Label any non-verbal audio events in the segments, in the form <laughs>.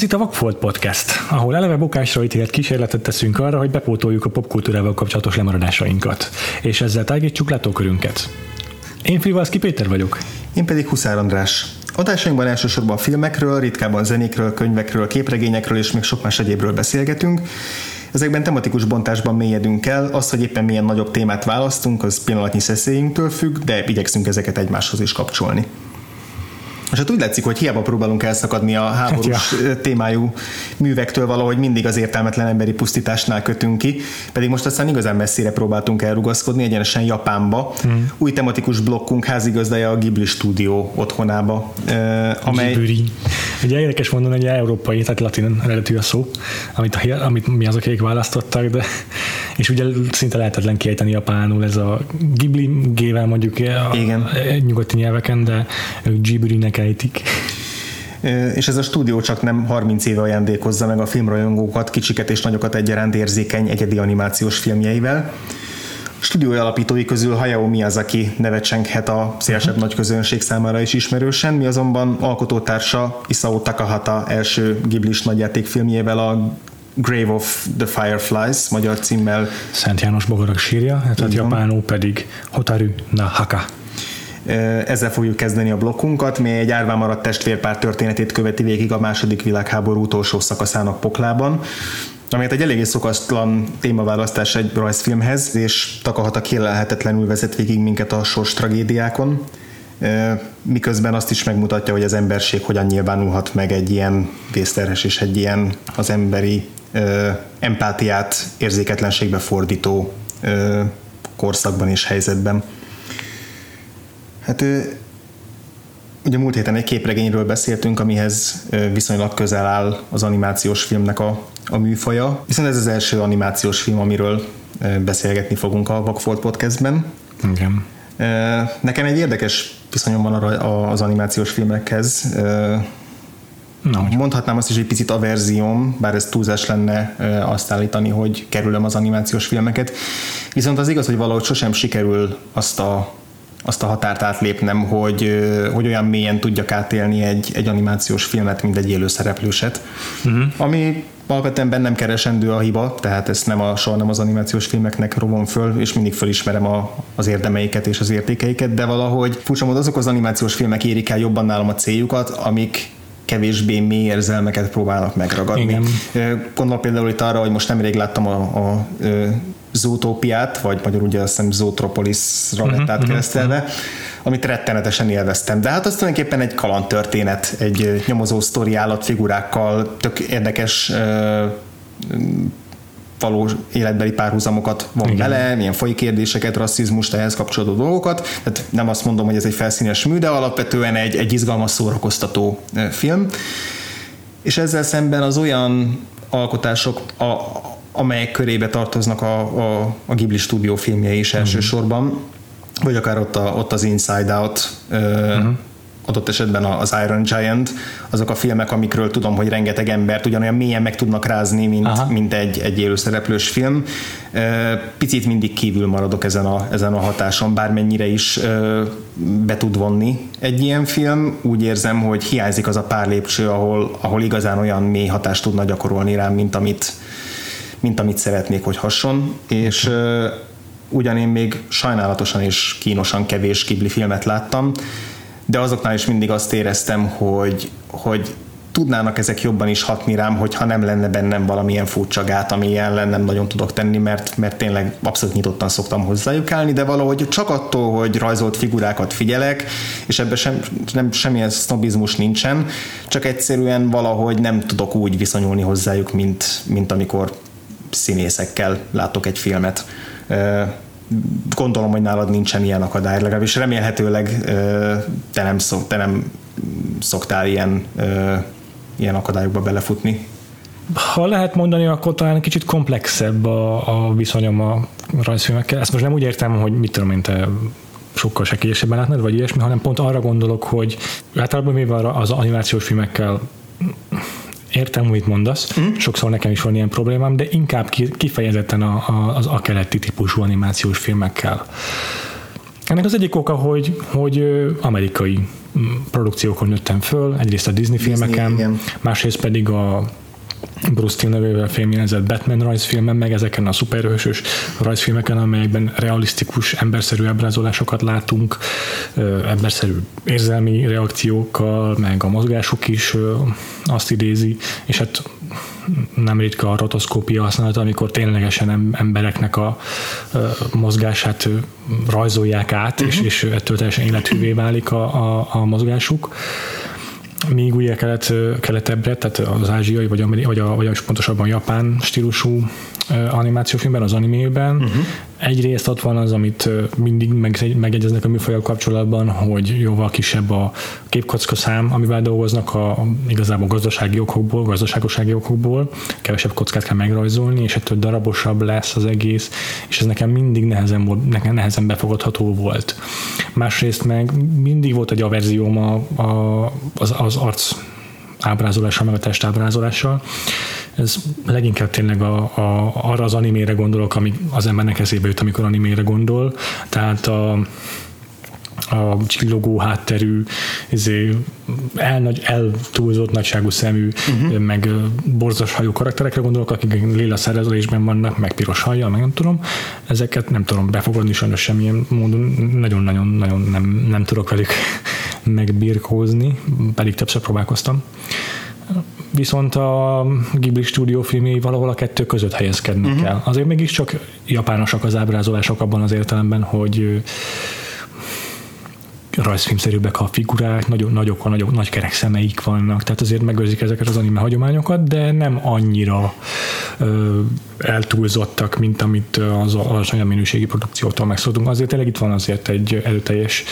Ez itt a Vagfolt Podcast, ahol eleve bukásra ítélt kísérletet teszünk arra, hogy bepótoljuk a popkultúrával kapcsolatos lemaradásainkat, és ezzel tágítsuk látókörünket. Én Frivalszki Péter vagyok. Én pedig Huszár András. Adásainkban elsősorban filmekről, ritkában zenékről, könyvekről, képregényekről és még sok más egyébről beszélgetünk. Ezekben tematikus bontásban mélyedünk el, az, hogy éppen milyen nagyobb témát választunk, az pillanatnyi szeszélyünktől függ, de igyekszünk ezeket egymáshoz is kapcsolni. Hát úgy látszik, hogy hiába próbálunk elszakadni a háborús hát ja. témájú művektől, valahogy mindig az értelmetlen emberi pusztításnál kötünk ki, pedig most aztán igazán messzire próbáltunk elrugaszkodni, egyenesen Japánba. Hmm. Új tematikus blokkunk házigazdája a Ghibli stúdió otthonába, amely... Ghibli. Ugye érdekes mondani, hogy európai, tehát latin eredetű a szó, amit, amit mi azok, akik választottak, de és ugye szinte lehetetlen kiejteni japánul ez a Ghibli gével mondjuk a, Igen. a nyugati nyelveken, de ők Ghibli-nek ejtik. És ez a stúdió csak nem 30 éve ajándékozza meg a filmrajongókat, kicsiket és nagyokat egyaránt érzékeny egyedi animációs filmjeivel. Stúdió alapítói közül Hayao Miyazaki neve csenghet a szélesebb uh-huh. nagy közönség számára is ismerősen, mi azonban alkotótársa Isao Takahata első Ghibli-s nagyjátékfilmjével a Grave of the Fireflies magyar címmel. Szent János bogarak sírja, tehát japánul pedig Hotaru na Haka. Ezzel fogjuk kezdeni a blokkunkat, mely egy árván maradt testvérpár történetét követi végig a második világháború utolsó szakaszának poklában amelyet egy eléggé szokatlan témaválasztás egy rajzfilmhez, és Takahata kérlelhetetlenül vezet végig minket a sors tragédiákon, miközben azt is megmutatja, hogy az emberség hogyan nyilvánulhat meg egy ilyen vészterhes és egy ilyen az emberi empátiát érzéketlenségbe fordító korszakban és helyzetben. Hát ugye múlt héten egy képregényről beszéltünk, amihez viszonylag közel áll az animációs filmnek a, a műfaja, viszont ez az első animációs film, amiről beszélgetni fogunk a Vagfolt podcastben. Igen. Nekem egy érdekes viszonyom van az animációs filmekhez. Na, Mondhatnám azt is, hogy egy picit averzióm, bár ez túlzás lenne azt állítani, hogy kerülöm az animációs filmeket. Viszont az igaz, hogy valahogy sosem sikerül azt a azt a határt átlépnem, hogy, hogy olyan mélyen tudjak átélni egy, egy animációs filmet, mint egy élő szereplőset. Uh-huh. Ami alapvetően bennem keresendő a hiba, tehát ezt nem a, soha nem az animációs filmeknek rovom föl, és mindig fölismerem a, az érdemeiket és az értékeiket, de valahogy furcsa azok az animációs filmek érik el jobban nálam a céljukat, amik kevésbé mély érzelmeket próbálnak megragadni. Igen. Gondolok például itt arra, hogy most nemrég láttam a, a, a Zootópiát, vagy magyarul ugye azt hiszem Zootropolisra uh-huh, lett mhm, átkeresztelve, uh-huh. amit rettenetesen élveztem. De hát az tulajdonképpen egy kalandtörténet, egy nyomozó sztori állatfigurákkal, tök érdekes valós életbeli párhuzamokat Igen. bele, milyen fai kérdéseket, rasszizmus, ehhez kapcsolódó dolgokat. Tehát nem azt mondom, hogy ez egy felszínes mű, de alapvetően egy, egy izgalmas szórakoztató film. És ezzel szemben az olyan alkotások, a, amelyek körébe tartoznak a, a, a Ghibli stúdió filmjei is mhm. elsősorban, vagy akár ott, a, ott az Inside Out, uh-huh adott esetben az Iron Giant, azok a filmek, amikről tudom, hogy rengeteg embert ugyanolyan mélyen meg tudnak rázni, mint, mint egy, egy élőszereplős film. Picit mindig kívül maradok ezen a, ezen a hatáson, bármennyire is be tud vonni egy ilyen film. Úgy érzem, hogy hiányzik az a pár lépcső, ahol, ahol igazán olyan mély hatást tudna gyakorolni rám, mint amit, mint amit szeretnék, hogy hasson. És ugyan én még sajnálatosan és kínosan kevés Ghibli filmet láttam, de azoknál is mindig azt éreztem, hogy, hogy tudnának ezek jobban is hatni rám, hogyha nem lenne bennem valamilyen furcsa gát, ami ellen nem nagyon tudok tenni, mert, mert tényleg abszolút nyitottan szoktam hozzájuk állni, de valahogy csak attól, hogy rajzolt figurákat figyelek, és ebben sem, nem, semmilyen sznobizmus nincsen, csak egyszerűen valahogy nem tudok úgy viszonyulni hozzájuk, mint, mint amikor színészekkel látok egy filmet gondolom, hogy nálad nincsen ilyen akadály, legalábbis remélhetőleg te nem, szok, te nem szoktál ilyen, ilyen akadályokba belefutni. Ha lehet mondani, akkor talán kicsit komplexebb a, a viszonyom a rajzfilmekkel. Ezt most nem úgy értem, hogy mit tudom én, te sokkal sekélyesebben látnád, vagy ilyesmi, hanem pont arra gondolok, hogy általában mi van az animációs filmekkel értem, amit mondasz, mm. sokszor nekem is van ilyen problémám, de inkább kifejezetten a, a, az akeleti típusú animációs filmekkel. Ennek az egyik oka, hogy, hogy amerikai produkciókon nőttem föl, egyrészt a Disney, Disney filmeken, igen. másrészt pedig a Bruce Timm nevével filmjelzett Batman rajzfilmen, meg ezeken a szuperhősös rajzfilmeken, amelyekben realisztikus, emberszerű ábrázolásokat látunk, emberszerű érzelmi reakciókkal, meg a mozgásuk is azt idézi, és hát nem ritka a rotoszkópia használata, amikor ténylegesen embereknek a mozgását rajzolják át, uh-huh. és, és ettől teljesen élethűvé válik a, a, a mozgásuk míg ugye kelet, keletebbre, tehát az ázsiai, vagy, vagy, a, vagy a, pontosabban japán stílusú animációfilmben, az animében. Uh-huh. Egyrészt ott van az, amit mindig meg, megegyeznek a műfajok kapcsolatban, hogy jóval kisebb a képkocka szám, amivel dolgoznak a, a igazából gazdasági okokból, gazdaságosági okokból, kevesebb kockát kell megrajzolni, és ettől darabosabb lesz az egész, és ez nekem mindig nehezen, volt, nekem nehezen befogadható volt. Másrészt meg mindig volt egy averzióm a, a, az, az arc ábrázolással, meg a test ábrázolással. Ez leginkább tényleg a, a, arra az animére gondolok, ami az embernek eszébe jut, amikor animére gondol. Tehát a, a csillogó hátterű, izé, elnagy, eltúlzott nagyságú szemű, uh-huh. meg borzas hajú karakterekre gondolok, akik lila szerezésben vannak, meg piros hajjal, meg nem tudom. Ezeket nem tudom befogadni sajnos semmilyen módon, nagyon-nagyon-nagyon nem, nem tudok velük megbirkózni, pedig többször próbálkoztam. Viszont a Ghibli stúdió filmjei valahol a kettő között helyezkednek uh-huh. el. Azért mégiscsak japánosak az ábrázolások abban az értelemben, hogy rajzfilmszerűbbek a figurák, nagyon nagyok, nagyok, nagy kerek szemeik vannak, tehát azért megőrzik ezeket az anime hagyományokat, de nem annyira ö, eltúlzottak, mint amit az alacsonyabb minőségi produkciótól megszoktunk. Azért tényleg itt van azért egy előteljes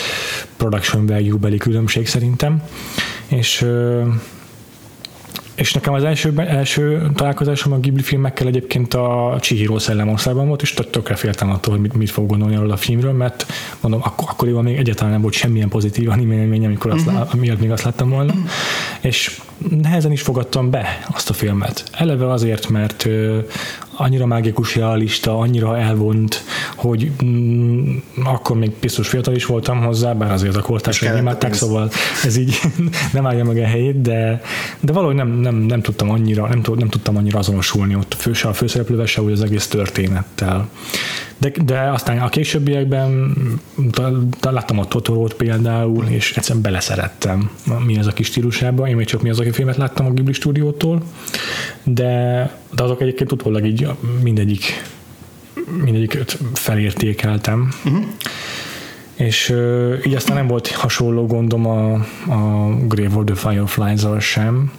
production value beli különbség szerintem, és ö, és nekem az első, első találkozásom a Ghibli filmekkel egyébként a Chihiro szellemországban volt, és tökre féltem attól, hogy mit, mit fog gondolni arról a filmről, mert mondom, ak- akkoriban még egyáltalán nem volt semmilyen pozitív anime élmény, amikor azt, uh-huh. miatt még azt láttam volna. Uh-huh. És nehezen is fogadtam be azt a filmet. Eleve azért, mert annyira mágikus realista, annyira elvont, hogy mm, akkor még biztos fiatal is voltam hozzá, bár azért a kortársaim imádták, szóval ez így <laughs> nem állja meg a helyét, de, de valahogy nem, nem, nem tudtam annyira, nem, nem tudtam annyira azonosulni ott fő, se a főszereplővel, se úgy az egész történettel. De, de aztán a későbbiekben láttam a Totorót például, és egyszerűen beleszerettem mi az a kis stílusába. Én még csak mi az, aki filmet láttam a Ghibli stúdiótól, de, de azok egyébként utólag így mindegyik mindegyiket felértékeltem. Uh-huh. És uh, így aztán nem volt hasonló gondom a, a Grave of the Fireflies-al sem.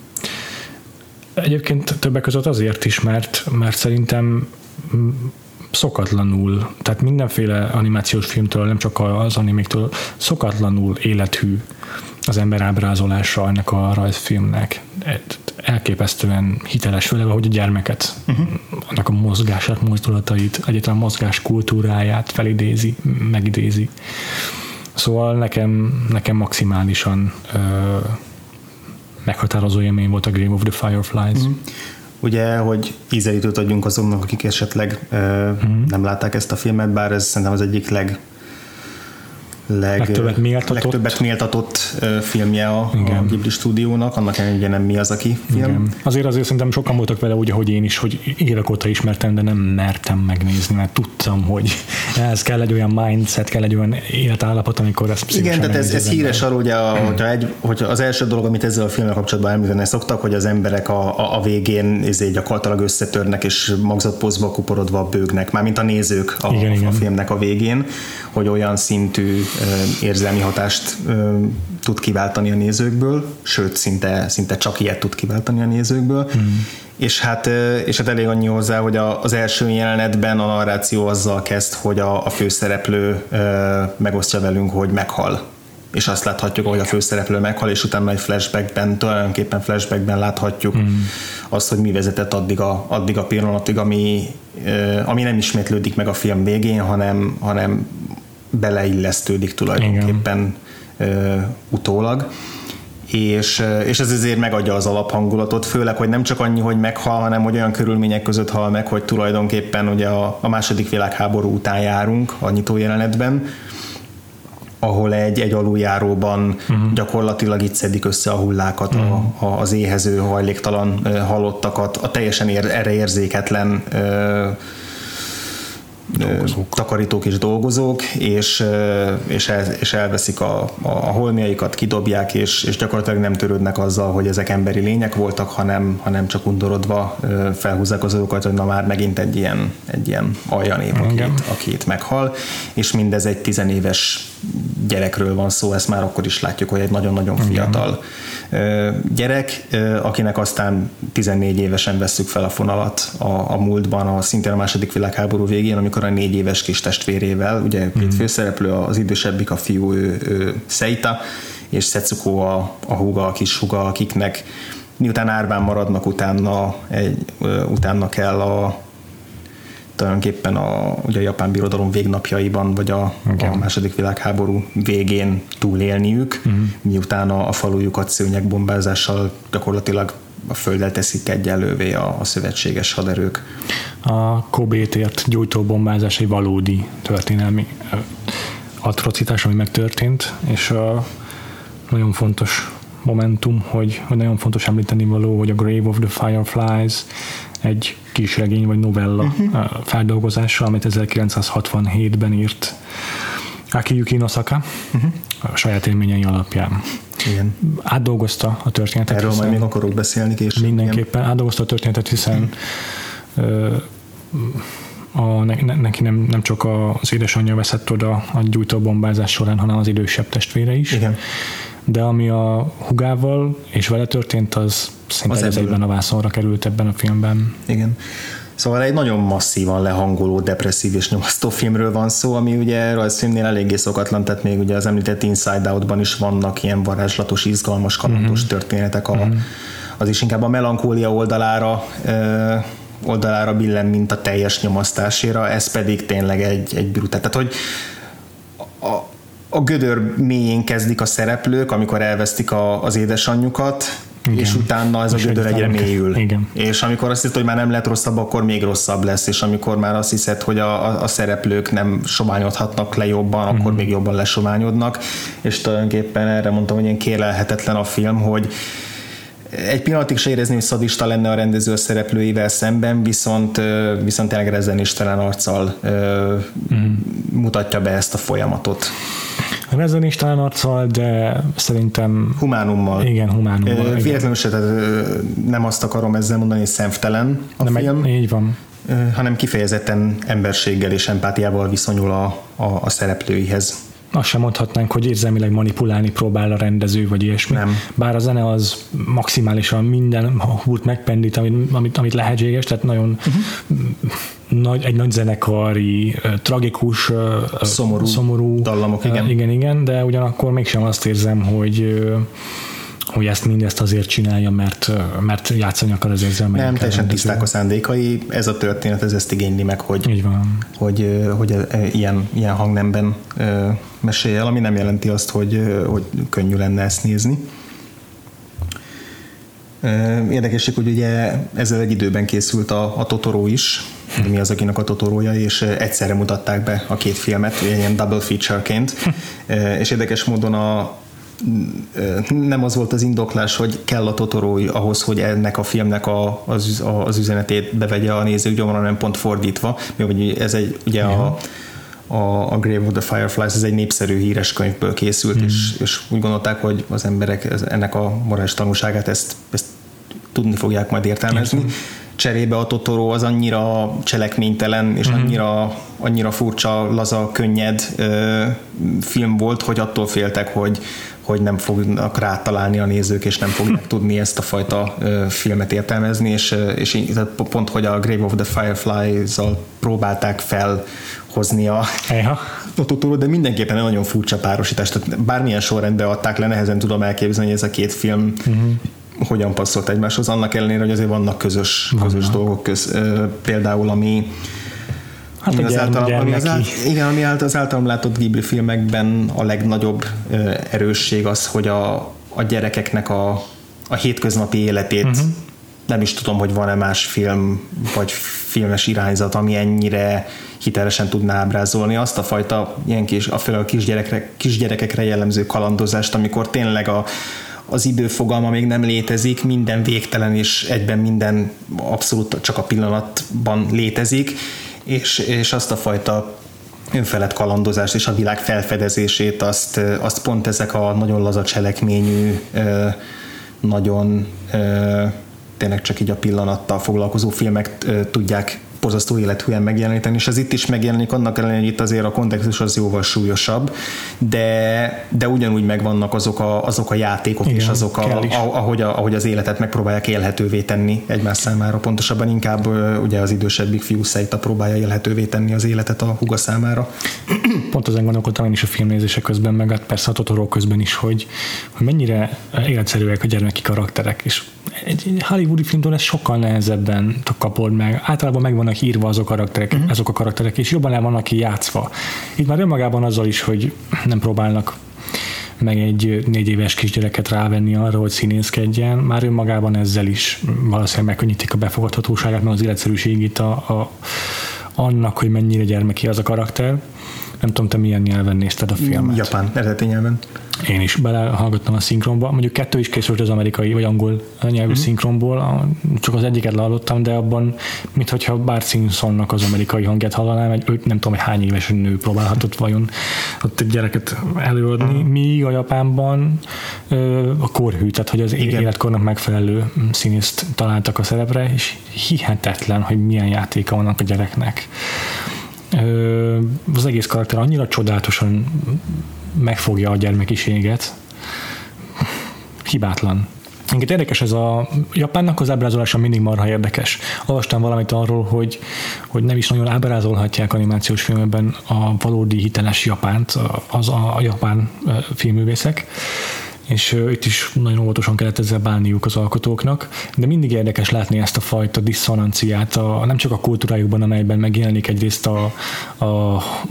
Egyébként többek között azért is, mert, mert szerintem szokatlanul, tehát mindenféle animációs filmtől, nem csak az animéktől, szokatlanul élethű az ember ábrázolása ennek a rajzfilmnek. Elképesztően hiteles, főleg ahogy a gyermeket, uh-huh. annak a mozgását, mozdulatait, egyáltalán a mozgás kultúráját felidézi, megidézi. Szóval nekem, nekem maximálisan ö, meghatározó élmény volt a Game of the Fireflies. Uh-huh ugye, hogy ízelítőt adjunk azoknak, akik esetleg mm-hmm. nem látták ezt a filmet, bár ez szerintem az egyik leg leg, legtöbbet méltatott, legtöbbet méltatott filmje a, a Ghibli stúdiónak, annak ellenére nem mi az, aki film. Igen. Azért azért szerintem sokan voltak vele úgy, hogy én is, hogy évek óta ismertem, de nem mertem megnézni, mert tudtam, hogy ez kell egy olyan mindset, kell egy olyan életállapot, amikor ezt Igen, tehát ez, ez híres arról, hogy, a, hogyha, egy, hogyha az első dolog, amit ezzel a filmmel kapcsolatban említeni szoktak, hogy az emberek a, a, a végén ezért gyakorlatilag összetörnek, és magzatpozba kuporodva bőgnek, mármint a nézők a, igen, a, igen. a filmnek a végén, hogy olyan szintű érzelmi hatást tud kiváltani a nézőkből, sőt, szinte, szinte csak ilyet tud kiváltani a nézőkből. Mm. És hát, és hát elég annyi hozzá, hogy az első jelenetben a narráció azzal kezd, hogy a, a főszereplő megosztja velünk, hogy meghal és azt láthatjuk, hogy a főszereplő meghal, és utána egy flashbackben, tulajdonképpen flashbackben láthatjuk mm. azt, hogy mi vezetett addig a, addig a pillanatig, ami, ami nem ismétlődik meg a film végén, hanem, hanem beleillesztődik tulajdonképpen Igen. utólag és, és ez azért megadja az alaphangulatot, főleg, hogy nem csak annyi, hogy meghal, hanem hogy olyan körülmények között hal meg, hogy tulajdonképpen ugye a, a második világháború után járunk a nyitó jelenetben, ahol egy, egy aluljáróban uh-huh. gyakorlatilag itt szedik össze a hullákat, uh-huh. a, a, az éhező, hajléktalan halottakat, a teljesen ér, erre érzéketlen dolgozók. takarítók és dolgozók, és, és, el, és elveszik a, a, a holmiaikat, kidobják, és, és gyakorlatilag nem törődnek azzal, hogy ezek emberi lények voltak, hanem, hanem csak undorodva felhúzzák az azokat, hogy na már megint egy ilyen, egy ilyen aljanép, aki, aki itt meghal, és mindez egy tizenéves gyerekről van szó, ezt már akkor is látjuk, hogy egy nagyon-nagyon fiatal gyerek, akinek aztán 14 évesen vesszük fel a fonalat a, a múltban, a szintén a második világháború végén, amikor a négy éves kis testvérével, ugye két mm. főszereplő, az idősebbik a fiú, ő, ő Seita, és Setsuko a, a húga, a kis húga, akiknek miután árván maradnak, utána, egy, utána kell a tulajdonképpen a, ugye a japán birodalom végnapjaiban, vagy a, okay. a második világháború végén túlélniük, uh-huh. miután a, a falujukat szőnyegbombázással gyakorlatilag a földdel teszik egyenlővé a, a szövetséges haderők. A Kobét ért gyújtóbombázás egy valódi történelmi atrocitás, ami megtörtént, és a nagyon fontos momentum, hogy, hogy nagyon fontos említeni való, hogy a Grave of the Fireflies egy kis regény vagy novella uh-huh. feldolgozása, amit 1967-ben írt Akiyuki Nosaka uh-huh. a saját élményei alapján. Igen. Átdolgozta a történetet. Erről majd még akarok beszélni később. Mindenképpen igen. átdolgozta a történetet, hiszen uh-huh. a, ne, neki nem, nem csak az édesanyja veszett oda a gyújtóbombázás során, hanem az idősebb testvére is. Igen. De ami a hugával és vele történt, az szinte az a vászonra került ebben a filmben. Igen. Szóval egy nagyon masszívan lehangoló, depresszív és nyomasztó filmről van szó, ami ugye rajzfilmnél eléggé szokatlan, tehát még ugye az említett Inside Out-ban is vannak ilyen varázslatos, izgalmas, kalandos mm-hmm. történetek, a, mm-hmm. az is inkább a melankólia oldalára oldalára billen, mint a teljes nyomasztáséra, ez pedig tényleg egy, egy brutál. Tehát, hogy a, a gödör mélyén kezdik a szereplők, amikor elvesztik a, az édesanyjukat, igen. és utána ez a gödör egyre mélyül. Igen. És amikor azt hiszed, hogy már nem lett rosszabb, akkor még rosszabb lesz, és amikor már azt hiszed, hogy a, a, a szereplők nem sományodhatnak le jobban, mm. akkor még jobban lesományodnak, és tulajdonképpen erre mondtam, hogy ilyen kérlelhetetlen a film, hogy egy pillanatig se érezni, hogy szadista lenne a rendező a szereplőivel szemben, viszont, viszont tényleg rezenéstelen arccal mm. mutatja be ezt a folyamatot. Rezenéstelen arccal, de szerintem... Humánummal. Igen, humánummal. Véletlenül se, tehát nem azt akarom ezzel mondani, hogy szemtelen a nem film. Egy, így van. Hanem kifejezetten emberséggel és empátiával viszonyul a, a, a szereplőihez azt sem mondhatnánk, hogy érzelmileg manipulálni próbál a rendező, vagy ilyesmi. Nem. Bár a zene az maximálisan minden húrt megpendít, amit, amit, amit lehetséges, tehát nagyon uh-huh. Nagy, egy nagy zenekari, tragikus, szomorú, szomorú dallamok, igen. igen, igen, de ugyanakkor mégsem azt érzem, hogy hogy ezt mindezt azért csinálja, mert, mert játszani akar az érzelmekkel. Nem, teljesen tiszták a szándékai. Ez a történet, ez ezt igényli meg, hogy, Így van. hogy, hogy ilyen, ilyen hangnemben mesélj el, ami nem jelenti azt, hogy, hogy könnyű lenne ezt nézni. Érdekesség, hogy ugye ezzel egy időben készült a, a Totoro is, mi az, akinek a Totorója, és egyszerre mutatták be a két filmet, ilyen double featureként, <laughs> és érdekes módon a, nem az volt az indoklás, hogy kell a Totoro ahhoz, hogy ennek a filmnek a, az, az üzenetét bevegye a nézők gyomra, hanem pont fordítva, mert ez egy, ugye a, a, a Grave of the Fireflies, ez egy népszerű híres könyvből készült, mm. és, és úgy gondolták, hogy az emberek ennek a morális tanulságát ezt, ezt tudni fogják majd értelmezni. Mm. Cserébe a Totoro az annyira cselekménytelen, és mm. annyira, annyira furcsa, laza, könnyed ö, film volt, hogy attól féltek, hogy, hogy nem fognak rátalálni a nézők, és nem fogják tudni ezt a fajta filmet értelmezni, és, és pont, hogy a Grave of the Fireflies-zal próbálták felhozni a, Totoro, de mindenképpen egy nagyon furcsa párosítás, tehát bármilyen sorrendben adták le, nehezen tudom elképzelni, hogy ez a két film uh-huh hogyan passzolt egymáshoz, annak ellenére, hogy azért vannak közös, közös dolgok köz, például ami Hát ami, az általam, ami az által, igen, ami által, az általam látott Ghibli filmekben a legnagyobb erősség az, hogy a, a gyerekeknek a, a hétköznapi életét uh-huh. nem is tudom, hogy van-e más film vagy filmes irányzat, ami ennyire hitelesen tudná ábrázolni azt a fajta ilyen kis, a kisgyerekre, kisgyerekekre jellemző kalandozást, amikor tényleg a, az időfogalma még nem létezik, minden végtelen és egyben minden abszolút csak a pillanatban létezik, és, és azt a fajta önfelett kalandozást és a világ felfedezését azt, azt pont ezek a nagyon laza cselekményű, nagyon tényleg csak így a pillanattal foglalkozó filmek tudják borzasztó élethűen megjeleníteni, és ez itt is megjelenik, annak ellenére, hogy itt azért a kontextus az jóval súlyosabb, de, de ugyanúgy megvannak azok a, azok a játékok Igen, és azok, a, a, ahogy, a, ahogy az életet megpróbálják élhetővé tenni egymás számára, pontosabban inkább ugye az idősebbik fiú Szeita próbálja élhetővé tenni az életet a huga számára. Pont ezen gondolkodtam én is a filmnézése közben, meg hát persze a Totoro közben is, hogy, hogy mennyire életszerűek a gyermeki karakterek, és egy hollywoodi filmtől ez sokkal nehezebben kapod meg. Általában meg vannak írva azok a karakterek, uh-huh. azok a karakterek, és jobban el vannak játszva. Itt már önmagában azzal is, hogy nem próbálnak meg egy négy éves kisgyereket rávenni arra, hogy színészkedjen, már önmagában ezzel is valószínűleg megkönnyítik a befogadhatóságát, meg az életszerűségét a, a, annak, hogy mennyire gyermeki az a karakter. Nem tudom, te milyen nyelven nézted a filmet? Japán, eredeti nyelven. Én is belehallgattam a szinkronba. Mondjuk kettő is készült az amerikai vagy angol nyelvű mm-hmm. szinkronból, csak az egyiket hallottam, de abban, mintha Bart Simpsonnak az amerikai hangját hallanám, egy nem tudom, hogy hány éves nő próbálhatott vajon ott egy gyereket előadni, mm-hmm. míg a Japánban a korhű, tehát hogy az Igen. életkornak megfelelő színészt találtak a szerepre, és hihetetlen, hogy milyen játéka vannak a gyereknek az egész karakter annyira csodálatosan megfogja a gyermekiséget. Hibátlan. Engedj érdekes ez a Japánnak az ábrázolása mindig marha érdekes. Olvastam valamit arról, hogy, hogy nem is nagyon ábrázolhatják animációs filmekben a valódi hiteles Japánt, az a japán filmművészek és itt is nagyon óvatosan kellett ezzel bánniuk az alkotóknak, de mindig érdekes látni ezt a fajta diszonanciát, a, nem csak a kultúrájukban, amelyben megjelenik egyrészt a, a,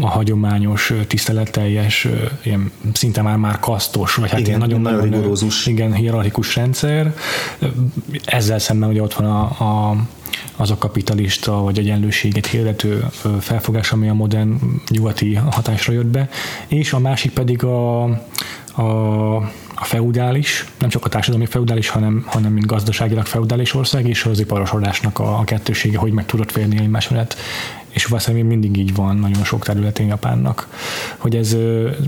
a hagyományos, tiszteletteljes, ilyen szinte már már kasztos, vagy hát igen, ilyen nagyon, nagyon rigorózus. Igen, hierarchikus rendszer. Ezzel szemben ugye ott van a, a az a kapitalista vagy egyenlőséget hirdető felfogás, ami a modern nyugati hatásra jött be, és a másik pedig a, a a feudális, nem csak a társadalmi feudális, hanem, hanem mint gazdaságilag feudális ország, és az iparosodásnak a, a kettősége, hogy meg tudott férni egymás mellett és valószínűleg mindig így van nagyon sok területén Japánnak, hogy ez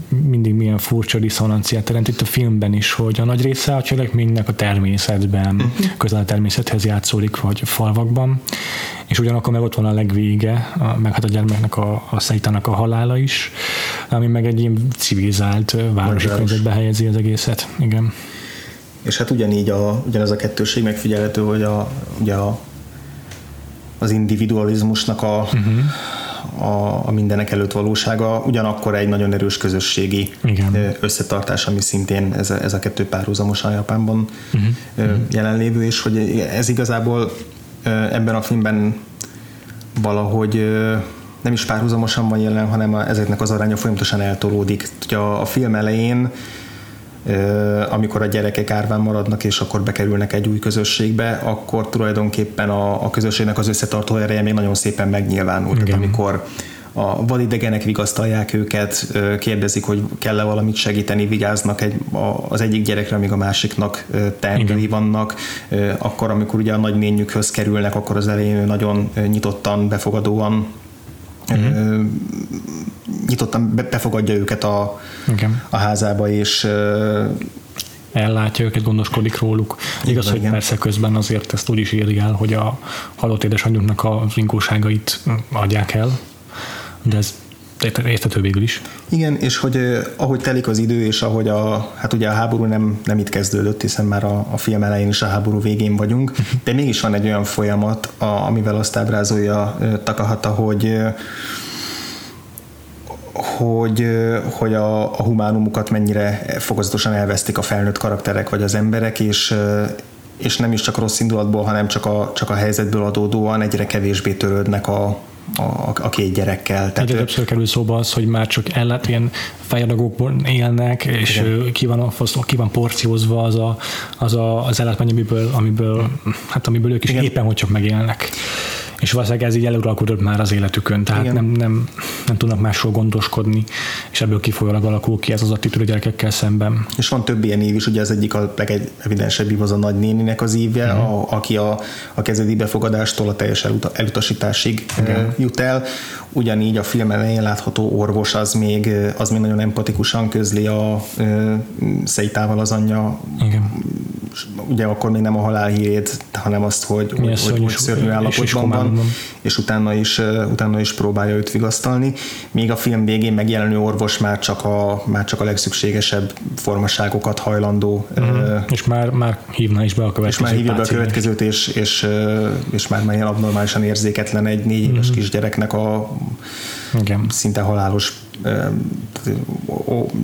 mindig milyen furcsa diszonanciát jelent itt a filmben is, hogy a nagy része a cselekménynek a természetben, uh-huh. közel a természethez játszódik, vagy falvakban, és ugyanakkor meg ott van a legvége, a, meg hát a gyermeknek a, a szeitának a halála is, ami meg egy ilyen civilizált városi környezetbe helyezi az egészet. Igen. És hát ugyanígy a, ugyanez a kettőség megfigyelhető, hogy a, ugye a az individualizmusnak a, uh-huh. a, a mindenek előtt valósága, ugyanakkor egy nagyon erős közösségi Igen. összetartás, ami szintén ez a, ez a kettő párhuzamosan Japánban uh-huh. jelenlévő, és hogy ez igazából ebben a filmben valahogy nem is párhuzamosan van jelen, hanem ezeknek az aránya folyamatosan eltolódik. Ugye a, a film elején amikor a gyerekek árván maradnak, és akkor bekerülnek egy új közösségbe, akkor tulajdonképpen a, a közösségnek az összetartó ereje még nagyon szépen megnyilvánul. Igen. amikor a vadidegenek vigasztalják őket, kérdezik, hogy kell-e valamit segíteni, vigyáznak egy, az egyik gyerekre, amíg a másiknak teendői vannak, akkor amikor ugye a nagyményükhöz kerülnek, akkor az elején nagyon nyitottan, befogadóan uh-huh. nyitottan befogadja őket a, igen. a házába, és ellátja őket, gondoskodik róluk. Igaz, igen, hogy igen. persze közben azért ezt úgy is el, hogy a halott édesanyjunknak a rinkóságait adják el, de ez értető végül is. Igen, és hogy ahogy telik az idő, és ahogy a, hát ugye a háború nem, nem itt kezdődött, hiszen már a, a film elején is a háború végén vagyunk, de mégis van egy olyan folyamat, a, amivel azt ábrázolja Takahata, hogy hogy, hogy a, a humánumukat mennyire fokozatosan elvesztik a felnőtt karakterek vagy az emberek, és, és nem is csak rossz indulatból, hanem csak a, csak a helyzetből adódóan egyre kevésbé törődnek a, a, a két gyerekkel. Tehát Egyre többször kerül szóba az, hogy már csak ellát ilyen fejadagokból élnek, és ki van, ki van porciózva az a, az, a, az ellátmány, amiből, amiből, hát amiből ők is Igen. éppen hogy csak megélnek. És valószínűleg ez így előralkodott már az életükön, tehát nem, nem, nem tudnak másról gondoskodni, és ebből kifolyólag alakul ki ez az attitűd a gyerekekkel szemben. És van több ilyen év is, ugye az egyik a legevidensebb az a nagynéninek az ívje, uh-huh. a, aki a, a kezdeti befogadástól a teljes eluta, elutasításig Igen. jut el. Ugyanígy a film elején látható orvos az még, az még nagyon empatikusan közli a Szeitával az anyja Igen ugye akkor még nem a halál hírét, hanem azt, hogy, hogy, hogy, hogy szörnyű állapotban van, és utána is, utána is próbálja őt vigasztalni. Még a film végén megjelenő orvos már csak a, már csak a legszükségesebb formaságokat hajlandó. Mm. és már, már hívna is be a következőt. És már hívja be a következőt, és, és, és már már ilyen abnormálisan érzéketlen egy négy éves mm. kisgyereknek a Igen. szinte halálos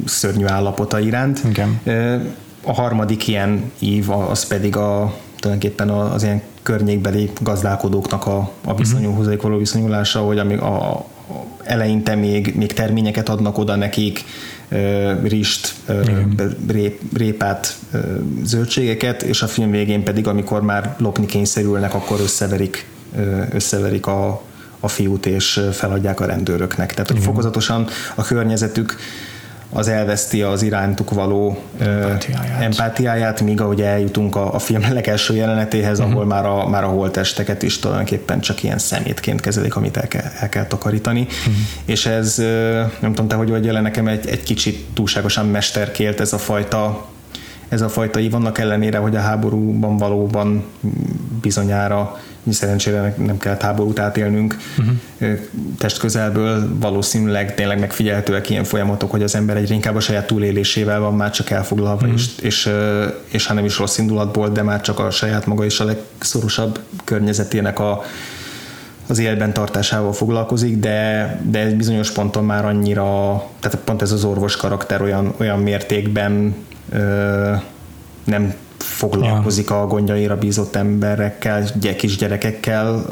szörnyű állapota iránt. Igen a harmadik ilyen ív az pedig a, tulajdonképpen az ilyen környékbeli gazdálkodóknak a, a viszonyúhoz uh-huh. való viszonyulása, hogy amíg a, a eleinte még, még terményeket adnak oda nekik, rist, rép, répát, zöldségeket, és a film végén pedig, amikor már lopni kényszerülnek, akkor összeverik, összeverik a, a fiút, és feladják a rendőröknek. Tehát, hogy fokozatosan a környezetük az elveszti az irántuk való empátiáját, empátiáját míg ahogy eljutunk a, a film legelső jelenetéhez, uh-huh. ahol már a, már a holtesteket is tulajdonképpen csak ilyen szemétként kezelik, amit el kell, el kell takarítani. Uh-huh. És ez, nem tudom te, hogy vagy jelen nekem egy, egy kicsit túlságosan mesterkélt ez a fajta ez a fajta ív, annak ellenére, hogy a háborúban valóban bizonyára szerencsére nem kell háborút átélnünk uh-huh. test közelből, valószínűleg tényleg megfigyelhetőek ilyen folyamatok, hogy az ember egyre inkább a saját túlélésével van már csak elfoglalva, uh-huh. és, és, és ha nem is rossz indulatból, de már csak a saját maga és a legszorosabb környezetének a, az életben tartásával foglalkozik, de, de ez bizonyos ponton már annyira, tehát pont ez az orvos karakter olyan, olyan mértékben ö, nem foglalkozik ja. a gondjaira bízott emberekkel, kisgyerekekkel,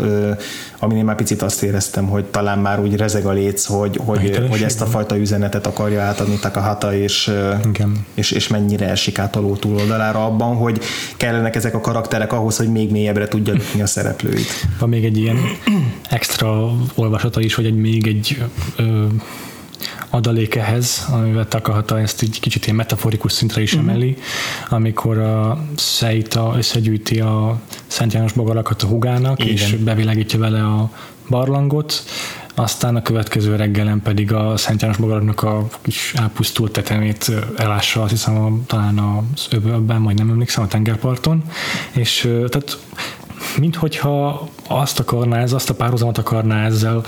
aminél már picit azt éreztem, hogy talán már úgy rezeg a léc, hogy, hogy, hogy ezt a fajta üzenetet akarja átadni Takahata, és, és, és mennyire esik át a ló túloldalára abban, hogy kellenek ezek a karakterek ahhoz, hogy még mélyebbre tudja lökni a szereplőit. Van még egy ilyen extra olvasata is, hogy egy még egy ö, adalék ehhez, amivel Takahata ezt egy kicsit ilyen metaforikus szintre is uh-huh. emeli, amikor a Seita összegyűjti a Szent János bogarakat a hugának, Igen. és bevilágítja vele a barlangot, aztán a következő reggelen pedig a Szent János bogaraknak a kis elpusztult tetemét elássa, azt hiszem a, talán az öbölben, majd nem emlékszem, a tengerparton, és tehát minthogyha azt akarná, ez azt a párhuzamot akarná ezzel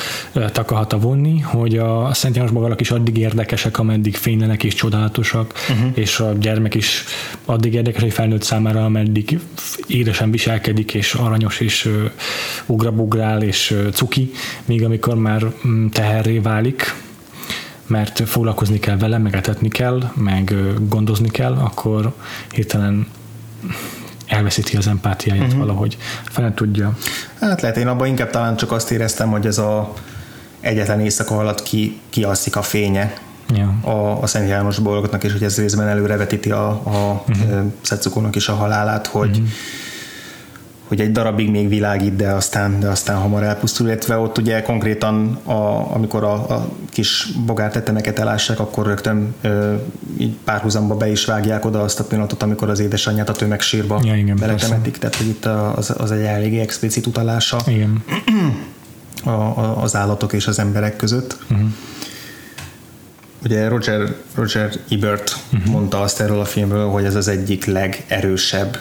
Takahata vonni, hogy a Szent János magalak is addig érdekesek, ameddig fénylenek és csodálatosak, uh-huh. és a gyermek is addig érdekes egy felnőtt számára, ameddig édesen viselkedik, és aranyos, és ugrabugrál, és cuki, míg amikor már um, teherré válik, mert foglalkozni kell vele, megetetni kell, meg gondozni kell, akkor hirtelen elveszíti az empátiáját uh-huh. valahogy. Fel tudja. Hát lehet, én abban inkább talán csak azt éreztem, hogy ez a egyetlen éjszaka alatt ki, kialszik a fénye ja. a, a Szent János bolgotnak, és hogy ez részben előrevetíti a, a uh-huh. Szetsukónak is a halálát, hogy uh-huh hogy egy darabig még világít, de aztán, de aztán hamar elpusztul, illetve ott ugye konkrétan, a, amikor a, a kis bogártetemeket elássák, akkor rögtön ö, így párhuzamba be is vágják oda azt a pillanatot, amikor az édesanyját a tömegsírba ja, igen, beletemetik, tehát hogy itt az, az egy eléggé explicit utalása igen. A, a, az állatok és az emberek között. Uh-huh. Ugye Roger, Roger Ebert uh-huh. mondta azt erről a filmről, hogy ez az egyik legerősebb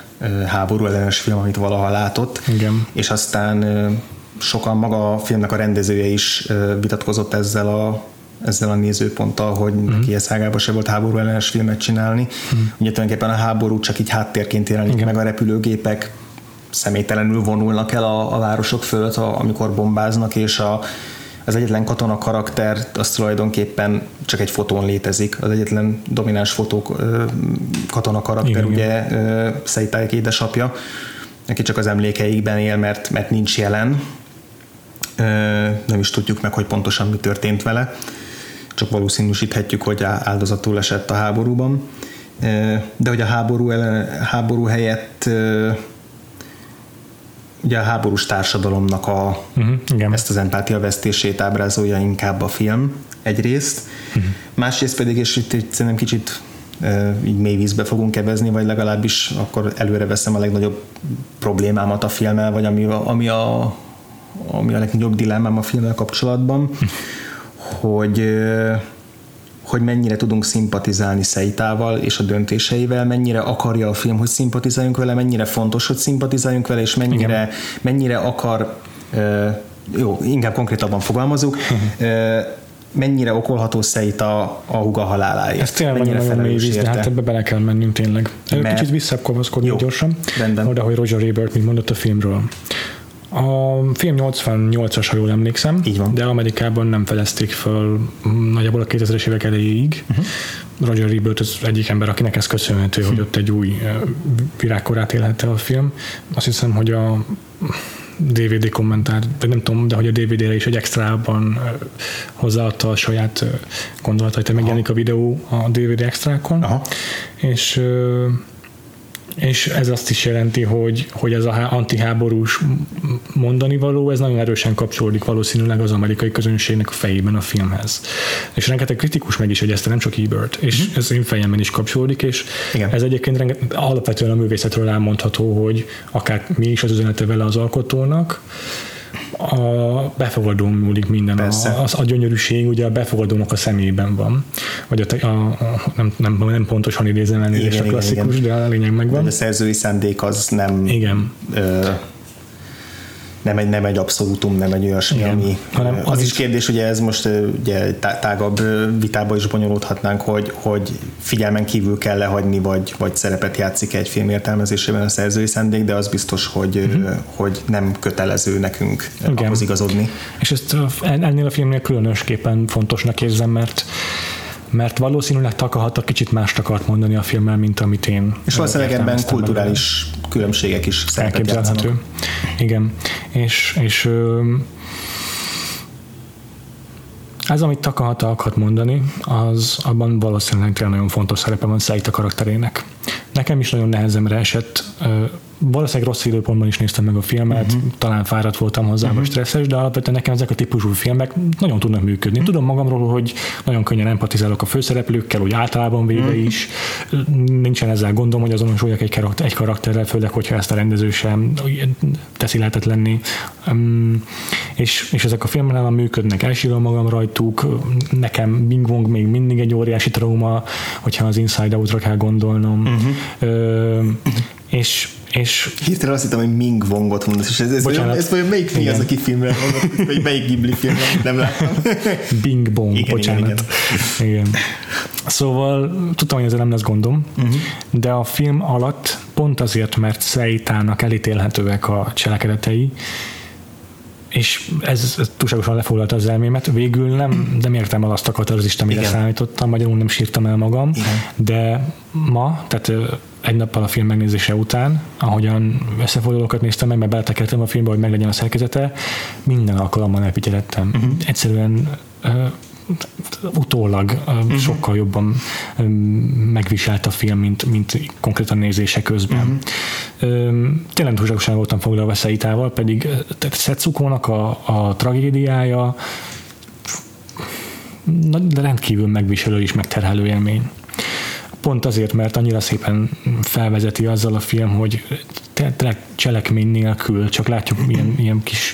háború ellenes film, amit valaha látott. Igen. És aztán sokan maga a filmnek a rendezője is vitatkozott ezzel a ezzel a nézőponttal, hogy uh-huh. neki ez ágában se volt háború ellenes filmet csinálni. Uh-huh. Ugye tulajdonképpen a háború csak így háttérként jelenik Igen. meg a repülőgépek személytelenül vonulnak el a, a városok fölött, amikor bombáznak, és a, az egyetlen katona karakter az tulajdonképpen csak egy fotón létezik. Az egyetlen domináns fotó katona karakter, igen, ugye Szeitályek édesapja, neki csak az emlékeikben él, mert, mert nincs jelen. Nem is tudjuk meg, hogy pontosan mi történt vele. Csak valószínűsíthetjük, hogy áldozatul esett a háborúban. De hogy a háború, ellen, háború helyett ugye a háborús társadalomnak a, uh-huh, igen. ezt az empátia vesztését ábrázolja inkább a film egyrészt, uh-huh. másrészt pedig, és itt, itt szerintem kicsit így mély vízbe fogunk evezni, vagy legalábbis akkor előre veszem a legnagyobb problémámat a filmmel, vagy ami a, ami a, ami a legnagyobb dilemmám a filmmel kapcsolatban, hogy hogy mennyire tudunk szimpatizálni Szeitával és a döntéseivel, mennyire akarja a film, hogy szimpatizáljunk vele, mennyire fontos, hogy szimpatizáljunk vele, és mennyire, mennyire akar, jó, inkább konkrétabban fogalmazunk, uh-huh mennyire okolható szeit a, a huga haláláért. Ez tényleg mennyire nagyon mély víz, de hát ebbe bele kell mennünk tényleg. Mert... Kicsit visszakapaszkodni gyorsan, rendben. oda, hogy Roger Ebert mit mondott a filmről. A film 88-as, ha jól emlékszem, Így van. de Amerikában nem felezték föl nagyjából a 2000-es évek elejéig. Uh-huh. Roger Ebert az egyik ember, akinek ez köszönhető, uh-huh. hogy ott egy új virágkorát élhette a film. Azt hiszem, hogy a DVD kommentár, vagy nem tudom, de hogy a DVD-re is egy extrában hozzáadta a saját gondolatait, megjelenik a videó a DVD extrákon, Aha. és és ez azt is jelenti, hogy, hogy ez a antiháborús mondani való, ez nagyon erősen kapcsolódik valószínűleg az amerikai közönségnek a fejében a filmhez. És rengeteg kritikus meg is jegyezte, nem csak Ebert, és mm-hmm. ez én fejemben is kapcsolódik, és Igen. ez egyébként renget, alapvetően a művészetről elmondható, hogy akár mi is az üzenete vele az alkotónak, a befogadón múlik minden. A, az, a gyönyörűség ugye a befogadónak a szemében van. Vagy a, a, a nem, nem, nem pontosan idézem el a klasszikus, igen. de a lényeg megvan. De a szerzői szándék az nem... Igen. Ö, nem egy, nem egy abszolútum, nem egy olyasmi, Igen, ami, hanem az is kérdés, ugye ez most ugye tágabb vitába is bonyolódhatnánk, hogy, hogy figyelmen kívül kell lehagyni, vagy, vagy szerepet játszik egy film értelmezésében a szerzői szándék, de az biztos, hogy, uh-huh. hogy nem kötelező nekünk Igen. ahhoz igazodni. És ezt ennél a filmnél különösképpen fontosnak érzem, mert mert valószínűleg Takahata kicsit mást akart mondani a filmmel, mint amit én. És valószínűleg ebben kulturális belőle. különbségek is elképzelhető. Igen, és, és ez, amit Takahata akart mondani, az abban valószínűleg tényleg nagyon fontos szerepe van Saita karakterének. Nekem is nagyon nehezemre esett valószínűleg rossz időpontban is néztem meg a filmet, uh-huh. talán fáradt voltam hozzá, uh-huh. stresszes, de alapvetően nekem ezek a típusú filmek nagyon tudnak működni. Uh-huh. Tudom magamról, hogy nagyon könnyen empatizálok a főszereplőkkel, úgy általában véve uh-huh. is. Nincsen ezzel gondom, hogy azonosuljak egy, karakter, egy karakterrel, főleg, hogyha ezt a rendező sem teszi lehetetlenni. Um, és, és ezek a filmek nem működnek, elsírom magam rajtuk, nekem Bing Wong még mindig egy óriási trauma, hogyha az Inside Out-ra kell gondolnom. Uh-huh. Uh, és és Hirtelen azt hittem, hogy Ming Wongot mondasz, és ez, ez, bocsánat, ez vagy melyik mi az, aki filmre mondott, vagy melyik Ghibli filmre, nem láttam. <laughs> Bing Bong, igen, bocsánat. Igen, igen. igen. Szóval tudtam, hogy ezzel nem lesz gondom, uh-huh. de a film alatt pont azért, mert Szeitának elítélhetőek a cselekedetei, és ez, ez túlságosan lefoglalta az elmémet. Végül nem, nem értem el azt a katarzist, amire Igen. számítottam, magyarul nem sírtam el magam, Igen. de ma, tehát egy nappal a film megnézése után, ahogyan összefoglalókat néztem meg, mert beletekertem a filmbe, hogy meglegyen a szerkezete, minden alkalommal elpityelettem. Uh-huh. Egyszerűen uh, utólag uh-huh. sokkal jobban um, megviselt a film, mint, mint konkrétan nézése közben. Uh-huh. Um, tényleg túlságosan voltam foglalva Szeitával, pedig Szetsukónak a, a tragédiája rendkívül megviselő és megterhelő élmény pont azért, mert annyira szépen felvezeti azzal a film, hogy tényleg cselekmény nélkül, csak látjuk ilyen, ilyen kis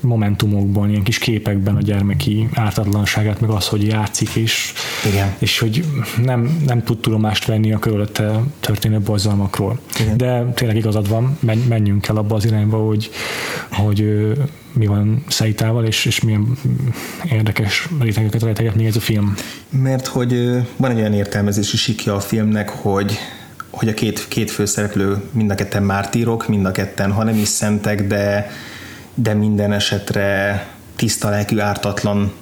momentumokban, ilyen kis képekben a gyermeki ártatlanságát, meg az, hogy játszik, és, Igen. és hogy nem, nem tud tudomást venni a körülötte történő borzalmakról. Igen. De tényleg igazad van, menjünk el abba az irányba, hogy, hogy mi van Szeitával, és, és milyen érdekes rétegeket rejteget még ez a film. Mert hogy van egy olyan értelmezési sikja a filmnek, hogy hogy a két, két főszereplő mind a ketten mártírok, mind a ketten, ha nem is szentek, de, de minden esetre tiszta lelkű, ártatlan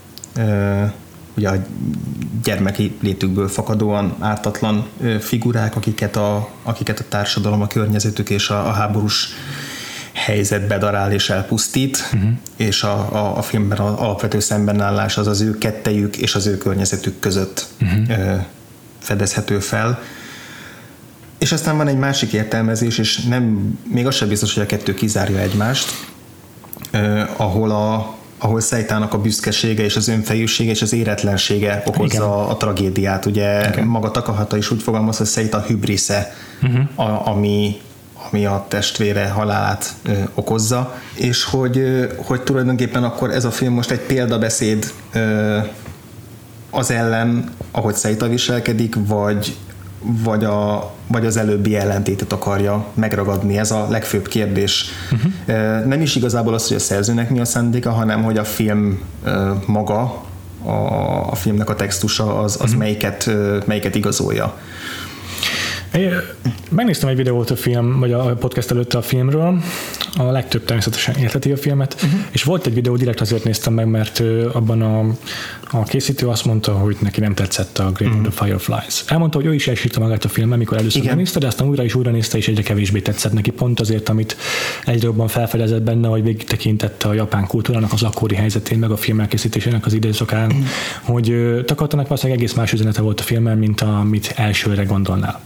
ugye a gyermeki létükből fakadóan ártatlan figurák, akiket a, akiket a társadalom, a környezetük és a, a háborús helyzet bedarál és elpusztít, uh-huh. és a, a, a filmben az alapvető szembenállás az az ő kettejük és az ő környezetük között uh-huh. fedezhető fel És aztán van egy másik értelmezés, és nem, még az sem biztos, hogy a kettő kizárja egymást, eh, ahol a, ahol Szejtának a büszkesége és az önfejűsége és az éretlensége okozza a, a tragédiát. Ugye Igen. maga Takahata is úgy fogalmaz, hogy Szejta hübrisze, uh-huh. a, ami, ami a testvére halálát okozza, és hogy, hogy tulajdonképpen akkor ez a film most egy példabeszéd az ellen, ahogy Szeita viselkedik, vagy, vagy, a, vagy az előbbi ellentétet akarja megragadni. Ez a legfőbb kérdés. Uh-huh. Nem is igazából az, hogy a szerzőnek mi a szándéka, hanem hogy a film maga, a, a filmnek a textusa az, az uh-huh. melyiket, melyiket igazolja. Én megnéztem egy videót a film, vagy a podcast előtt a filmről, a legtöbb természetesen érteti a filmet, uh-huh. és volt egy videó, direkt azért néztem meg, mert abban a, a készítő azt mondta, hogy neki nem tetszett a Great uh-huh. the Fireflies. Elmondta, hogy ő is elsírta magát a filmben, mikor először Igen. nézte, de aztán újra is újra nézte, és egyre kevésbé tetszett neki, pont azért, amit egyre jobban felfedezett benne, hogy végig tekintette a japán kultúrának az akkori helyzetén, meg a film elkészítésének az időszakán, uh-huh. hogy takartanak valószínűleg egész más üzenete volt a filmben, mint amit elsőre gondolnál.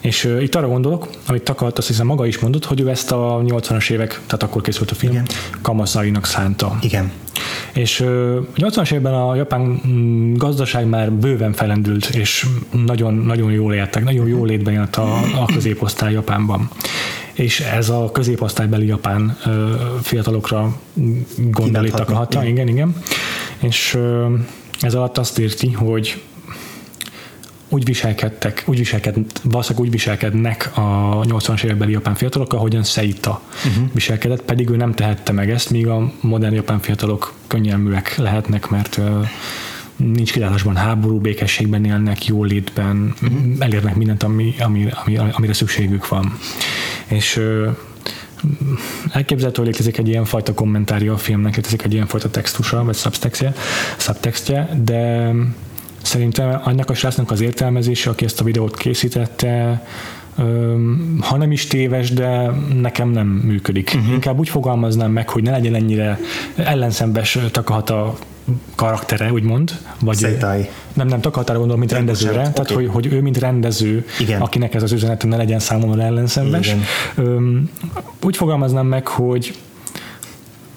És uh, itt arra gondolok, amit Takart azt hiszem maga is mondott, hogy ő ezt a 80-as évek, tehát akkor készült a film, Igen. Kamaszainak szánta. Igen. És uh, 80-as években a japán mm, gazdaság már bőven felendült, és nagyon, nagyon jól éltek, nagyon jól létben élt a, a középosztály Japánban. És ez a középosztálybeli japán fiatalokra gondolítak a hatta, igen, igen. És ez alatt azt érti, hogy úgy viselkedtek, úgy viselked, valószínűleg úgy viselkednek a 80-as évekbeli japán fiatalok, ahogyan Seita uh-huh. viselkedett, pedig ő nem tehette meg ezt, míg a modern japán fiatalok könnyelműek lehetnek, mert nincs kilátásban háború, békességben élnek, jólétben, uh-huh. elérnek mindent, ami, ami, ami, amire szükségük van. És elképzelhető, hogy létezik egy ilyen fajta kommentárja a filmnek, létezik egy ilyen fajta textusa, vagy subtextje, subtextje de Szerintem annak a srácnak az értelmezése, aki ezt a videót készítette, ha nem is téves, de nekem nem működik. Uh-huh. Inkább úgy fogalmaznám meg, hogy ne legyen ennyire ellenszembes Takahata karaktere, úgymond. Vagy Szeitai. Nem, nem, Takahatára gondolom, mint rendezőre. Okay. Tehát, hogy, hogy ő, mint rendező, Igen. akinek ez az üzenet ne legyen számomra ellenszembes. Igen. Úgy fogalmaznám meg, hogy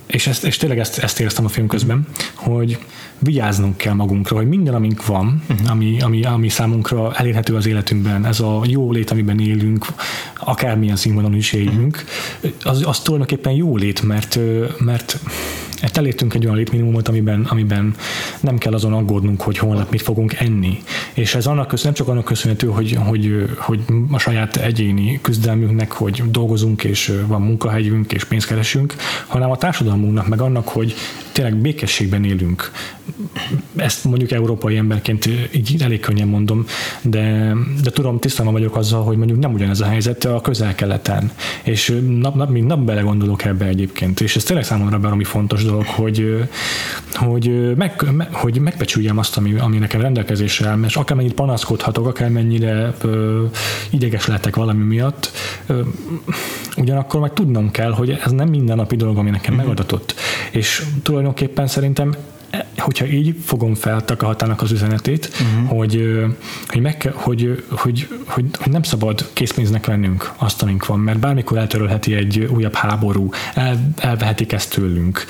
és, ezt, és tényleg ezt, ezt éreztem a film közben, hogy vigyáznunk kell magunkra, hogy minden, amink van, uh-huh. ami, ami, ami számunkra elérhető az életünkben, ez a jó lét, amiben élünk, akármilyen színvonalon is éljünk, az, az tulajdonképpen jó lét, mert, mert Hát elértünk egy olyan létminimumot, amiben, amiben nem kell azon aggódnunk, hogy holnap mit fogunk enni. És ez annak köszön, nem csak annak köszönhető, hogy, hogy, hogy a saját egyéni küzdelmünknek, hogy dolgozunk, és van munkahelyünk, és pénzt keresünk, hanem a társadalmunknak, meg annak, hogy tényleg békességben élünk. Ezt mondjuk európai emberként így elég könnyen mondom, de, de tudom, tisztában vagyok azzal, hogy mondjuk nem ugyanez a helyzet a közel-keleten. És nap, nap, mint nap belegondolok ebbe egyébként. És ez tényleg számomra baromi fontos dolog, hogy, hogy, meg, hogy megbecsüljem azt, ami, ami nekem rendelkezésre áll, és akármennyit panaszkodhatok, akármennyire ö, ideges lehetek valami miatt, ö, ugyanakkor meg tudnom kell, hogy ez nem mindennapi dolog, ami nekem uh-huh. megadatott. És tulajdonképpen szerintem hogyha így fogom fel Takahatának az üzenetét, uh-huh. hogy, hogy, meg kell, hogy, hogy, hogy, hogy, nem szabad készpénznek vennünk azt, amink van, mert bármikor eltörölheti egy újabb háború, el, elvehetik ezt tőlünk.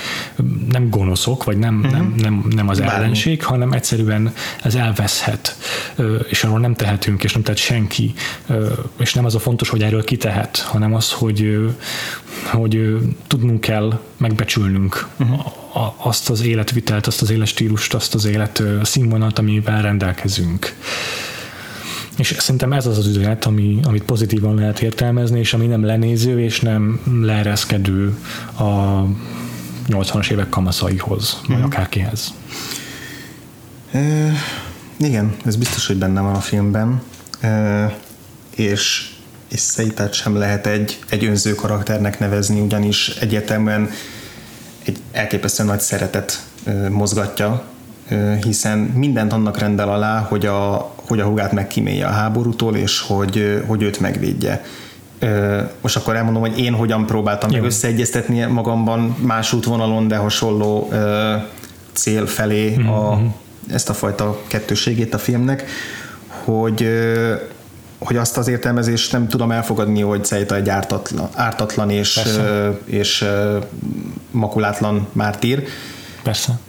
Nem gonoszok, vagy nem, uh-huh. nem, nem, nem az Bármi. ellenség, hanem egyszerűen ez elveszhet, és arról nem tehetünk, és nem tehet senki, és nem az a fontos, hogy erről kitehet, hanem az, hogy, hogy tudnunk kell megbecsülnünk uh-huh azt az életvitelt, azt az életstílust, azt az élet színvonalat, amivel rendelkezünk. És szerintem ez az az üzenet, ami, amit pozitívan lehet értelmezni, és ami nem lenéző, és nem leereszkedő a 80-as évek kamaszaihoz, vagy mm. akárkihez. E, igen, ez biztos, hogy benne van a filmben, e, és és Szeitát sem lehet egy, egy önző karakternek nevezni, ugyanis egyetemben egy elképesztően nagy szeretet mozgatja, hiszen mindent annak rendel alá, hogy a, hogy a hugát megkímélje a háborútól, és hogy, hogy őt megvédje. Most akkor elmondom, hogy én hogyan próbáltam Jó. meg összeegyeztetni magamban más útvonalon, de hasonló cél felé a, mm-hmm. ezt a fajta kettőségét a filmnek, hogy hogy azt az értelmezést nem tudom elfogadni, hogy Szeita egy ártatlan, ártatlan és, Persze. és makulátlan mártír. Persze.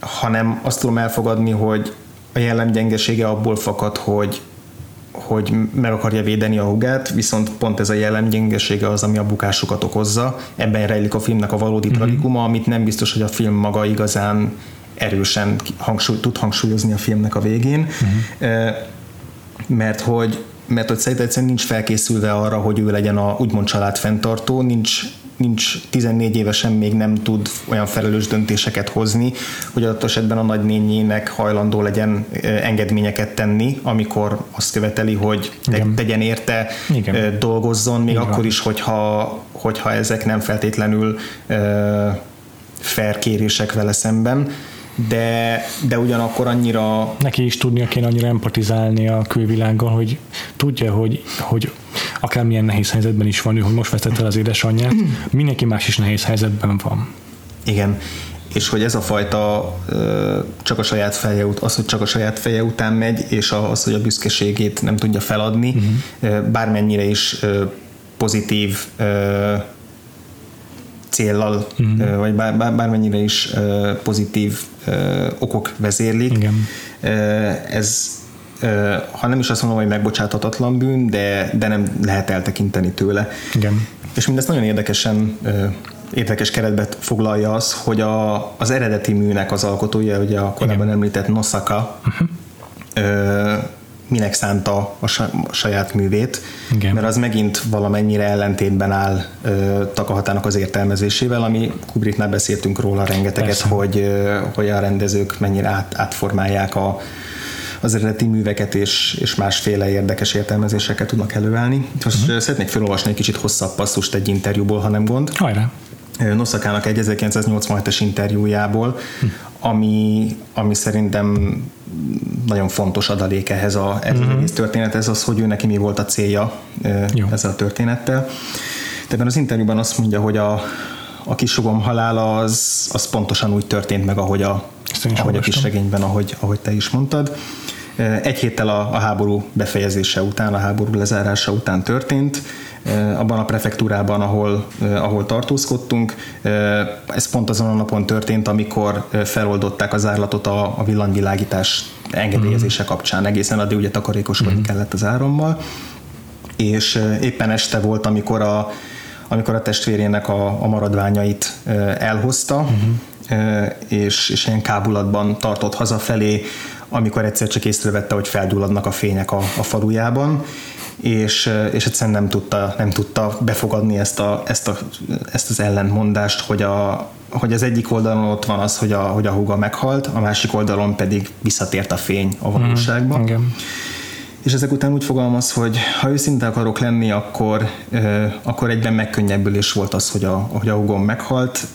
hanem azt tudom elfogadni, hogy a jellemgyengesége abból fakad, hogy hogy meg akarja védeni a hugát, viszont pont ez a jellemgyengesége az, ami a bukásokat okozza. Ebben rejlik a filmnek a valódi mm-hmm. tragikuma, amit nem biztos, hogy a film maga igazán erősen hangsúly, tud hangsúlyozni a filmnek a végén, mm-hmm. Mert hogy mert hogy szerintem egyszerűen nincs felkészülve arra, hogy ő legyen a úgymond családfenntartó, nincs nincs 14 évesen még nem tud olyan felelős döntéseket hozni, hogy adott esetben a nagynényének hajlandó legyen engedményeket tenni, amikor azt követeli, hogy te, tegyen érte, Igen. dolgozzon, még Igen. akkor is, hogyha, hogyha ezek nem feltétlenül fair kérések vele szemben de, de ugyanakkor annyira... Neki is tudnia kéne annyira empatizálni a külvilággal, hogy tudja, hogy, hogy akármilyen nehéz helyzetben is van ő, hogy most vesztette el az édesanyját, <clears throat> mindenki más is nehéz helyzetben van. Igen, és hogy ez a fajta csak a saját feje, az, hogy csak a saját feje után megy, és az, hogy a büszkeségét nem tudja feladni, uh-huh. bármennyire is pozitív céllal, uh-huh. vagy bár, bár, bármennyire is pozitív okok vezérlik. Igen. Ez ha nem is azt mondom, hogy megbocsáthatatlan bűn, de, de nem lehet eltekinteni tőle. Igen. És mindezt nagyon érdekesen érdekes keretbe foglalja az, hogy a, az eredeti műnek az alkotója, ugye a korábban Igen. említett Nosaka, uh-huh. ö, minek szánta a saját művét, Igen. mert az megint valamennyire ellentétben áll ö, Takahatának az értelmezésével, ami Kubricknál beszéltünk róla rengeteget, Persze. hogy, ö, hogy a rendezők mennyire át, átformálják a, az eredeti műveket és, és másféle érdekes értelmezéseket tudnak előállni. Most uh-huh. szeretnék felolvasni egy kicsit hosszabb passzust egy interjúból, ha nem gond. Hajrá! Noszakának egy 1987-es interjújából, hm. ami, ami szerintem nagyon fontos adalék ehhez a, ez uh-huh. az egész történethez, az, hogy ő neki mi volt a célja Jó. ezzel a történettel. Ebben az interjúban azt mondja, hogy a, a kisugom halála az, az pontosan úgy történt meg, ahogy a, ahogy a kis regényben, ahogy, ahogy te is mondtad. Egy héttel a, a háború befejezése után, a háború lezárása után történt, abban a prefektúrában, ahol, ahol tartózkodtunk. Ez pont azon a napon történt, amikor feloldották az árlatot a, a villanyvilágítás engedélyezése mhm. kapcsán. Egészen addig ugye takarékoskodni mm. kellett az árammal. És éppen este volt, amikor a, amikor a testvérének a, a maradványait elhozta, uh-huh. és, és ilyen kábulatban tartott hazafelé, amikor egyszer csak észrevette, hogy felgyulladnak a fények a, a falujában, és, és egyszerűen nem tudta, nem tudta befogadni ezt, a, ezt, a, ezt az ellentmondást, hogy, a, hogy az egyik oldalon ott van az, hogy a, hogy a húga meghalt, a másik oldalon pedig visszatért a fény a valóságba. Mm, igen. És ezek után úgy fogalmaz, hogy ha őszinte akarok lenni, akkor, akkor egyben megkönnyebbülés volt az, hogy a, hogy a húgom meghalt,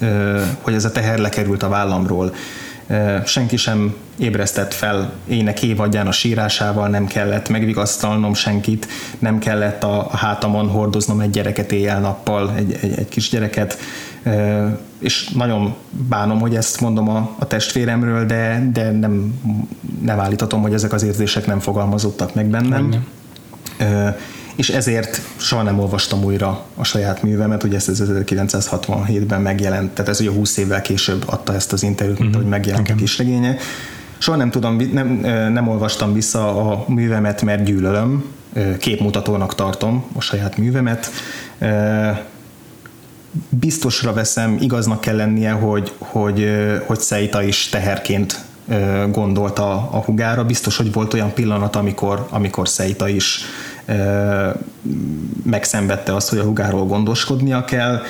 hogy ez a teher lekerült a vállamról senki sem ébresztett fel ének évadján a sírásával, nem kellett megvigasztalnom senkit, nem kellett a, hátamon hordoznom egy gyereket éjjel-nappal, egy, egy, egy kis gyereket, és nagyon bánom, hogy ezt mondom a, a testvéremről, de, de nem, nem állítatom, hogy ezek az érzések nem fogalmazottak meg bennem. Nem és ezért soha nem olvastam újra a saját művemet, ugye ezt 1967-ben megjelent, tehát ez ugye 20 évvel később adta ezt az interjút, mint mm-hmm. hogy megjelent okay. a kisregénye. Soha nem tudom, nem, nem olvastam vissza a művemet, mert gyűlölöm, képmutatónak tartom a saját művemet. Biztosra veszem, igaznak kell lennie, hogy, hogy, hogy Szeita is teherként gondolta a hugára. Biztos, hogy volt olyan pillanat, amikor, amikor Szeita is megszenvedte azt, hogy a hugáról gondoskodnia kell,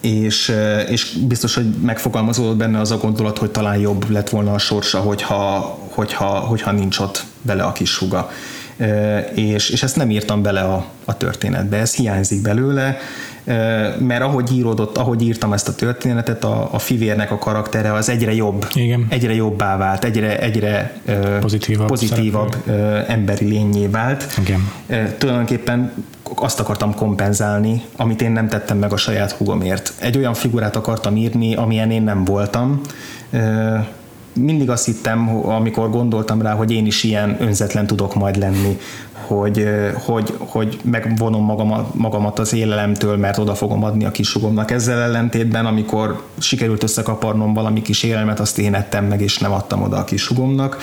és, és biztos, hogy megfogalmazódott benne az a gondolat, hogy talán jobb lett volna a sorsa, hogyha, hogyha, hogyha nincs ott bele a kis huga. És, és ezt nem írtam bele a, a történetbe, ez hiányzik belőle, mert ahogy íródott, ahogy írtam ezt a történetet, a, a fivérnek a karaktere az egyre jobb, Igen. egyre jobbá vált, egyre, egyre pozitívabb, pozitívabb emberi lényé vált. Igen. Tulajdonképpen azt akartam kompenzálni, amit én nem tettem meg a saját hugomért. Egy olyan figurát akartam írni, amilyen én nem voltam, mindig azt hittem, amikor gondoltam rá, hogy én is ilyen önzetlen tudok majd lenni, hogy, hogy, hogy megvonom magamat, magamat az élelemtől, mert oda fogom adni a kisugomnak. Ezzel ellentétben, amikor sikerült összekaparnom valami kis élelmet, azt én ettem meg, és nem adtam oda a kisugomnak,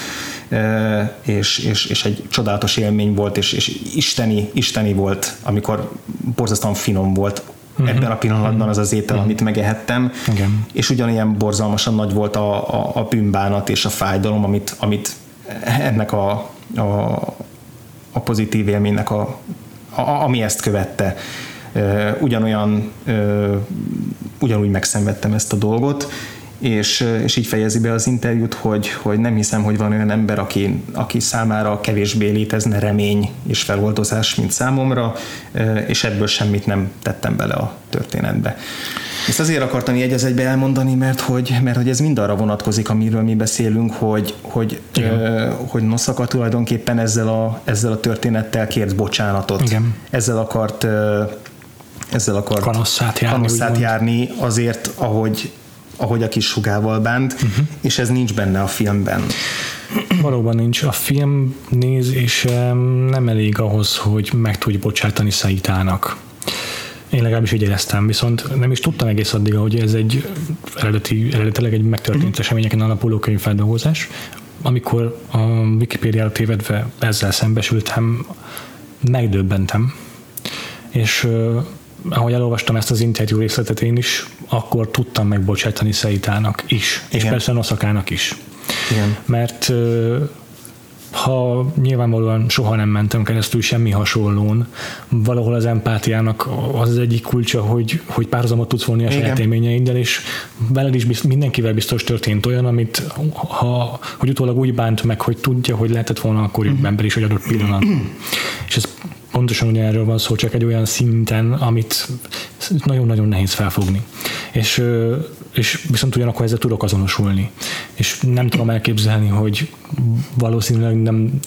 és, és, és egy csodálatos élmény volt, és, és isteni, isteni volt, amikor borzasztóan finom volt uh-huh. ebben a pillanatban az az étel, uh-huh. amit megehettem, Igen. és ugyanilyen borzalmasan nagy volt a, a, a bűnbánat és a fájdalom, amit, amit ennek a, a, a pozitív élménynek, a, a, ami ezt követte. Ugyanolyan, ugyanúgy megszenvedtem ezt a dolgot, és, és így fejezi be az interjút, hogy, hogy nem hiszem, hogy van olyan ember, aki, aki számára kevésbé létezne remény és feloldozás, mint számomra, és ebből semmit nem tettem bele a történetbe. Ezt azért akartam így egy egybe elmondani, mert hogy, mert hogy ez mind arra vonatkozik, amiről mi beszélünk, hogy, hogy, ö, hogy Noszaka tulajdonképpen ezzel a, ezzel a történettel kért bocsánatot. Igen. Ezzel akart ö, ezzel akart kanosszát járni, kanosszát járni azért, ahogy, ahogy a kis hugával bánt, uh-huh. és ez nincs benne a filmben. Valóban nincs. A film néz, és nem elég ahhoz, hogy meg tudj bocsátani Szaitának. Én legalábbis így éreztem, viszont nem is tudtam egész addig, hogy ez egy eredeti, eredetileg egy megtörtént uh-huh. eseményeken alapuló könyvfeldolgozás. Amikor a Wikipédiára tévedve ezzel szembesültem, megdöbbentem. És ahogy elolvastam ezt az interjú részletet én is, akkor tudtam megbocsátani Szeitának is, Igen. és persze Noszakának is. Igen. Mert ha nyilvánvalóan soha nem mentem keresztül semmi hasonlón, valahol az empátiának az, az egyik kulcsa, hogy, hogy párhuzamot tudsz volni a saját élményeiddel, és veled is bizt, mindenkivel biztos történt olyan, amit ha, hogy utólag úgy bánt meg, hogy tudja, hogy lehetett volna akkor uh-huh. ember is egy adott pillanat. és ez pontosan ugye erről van szó, csak egy olyan szinten, amit nagyon-nagyon nehéz felfogni. És, és viszont ugyanakkor ezzel tudok azonosulni. És nem tudom elképzelni, hogy valószínűleg nem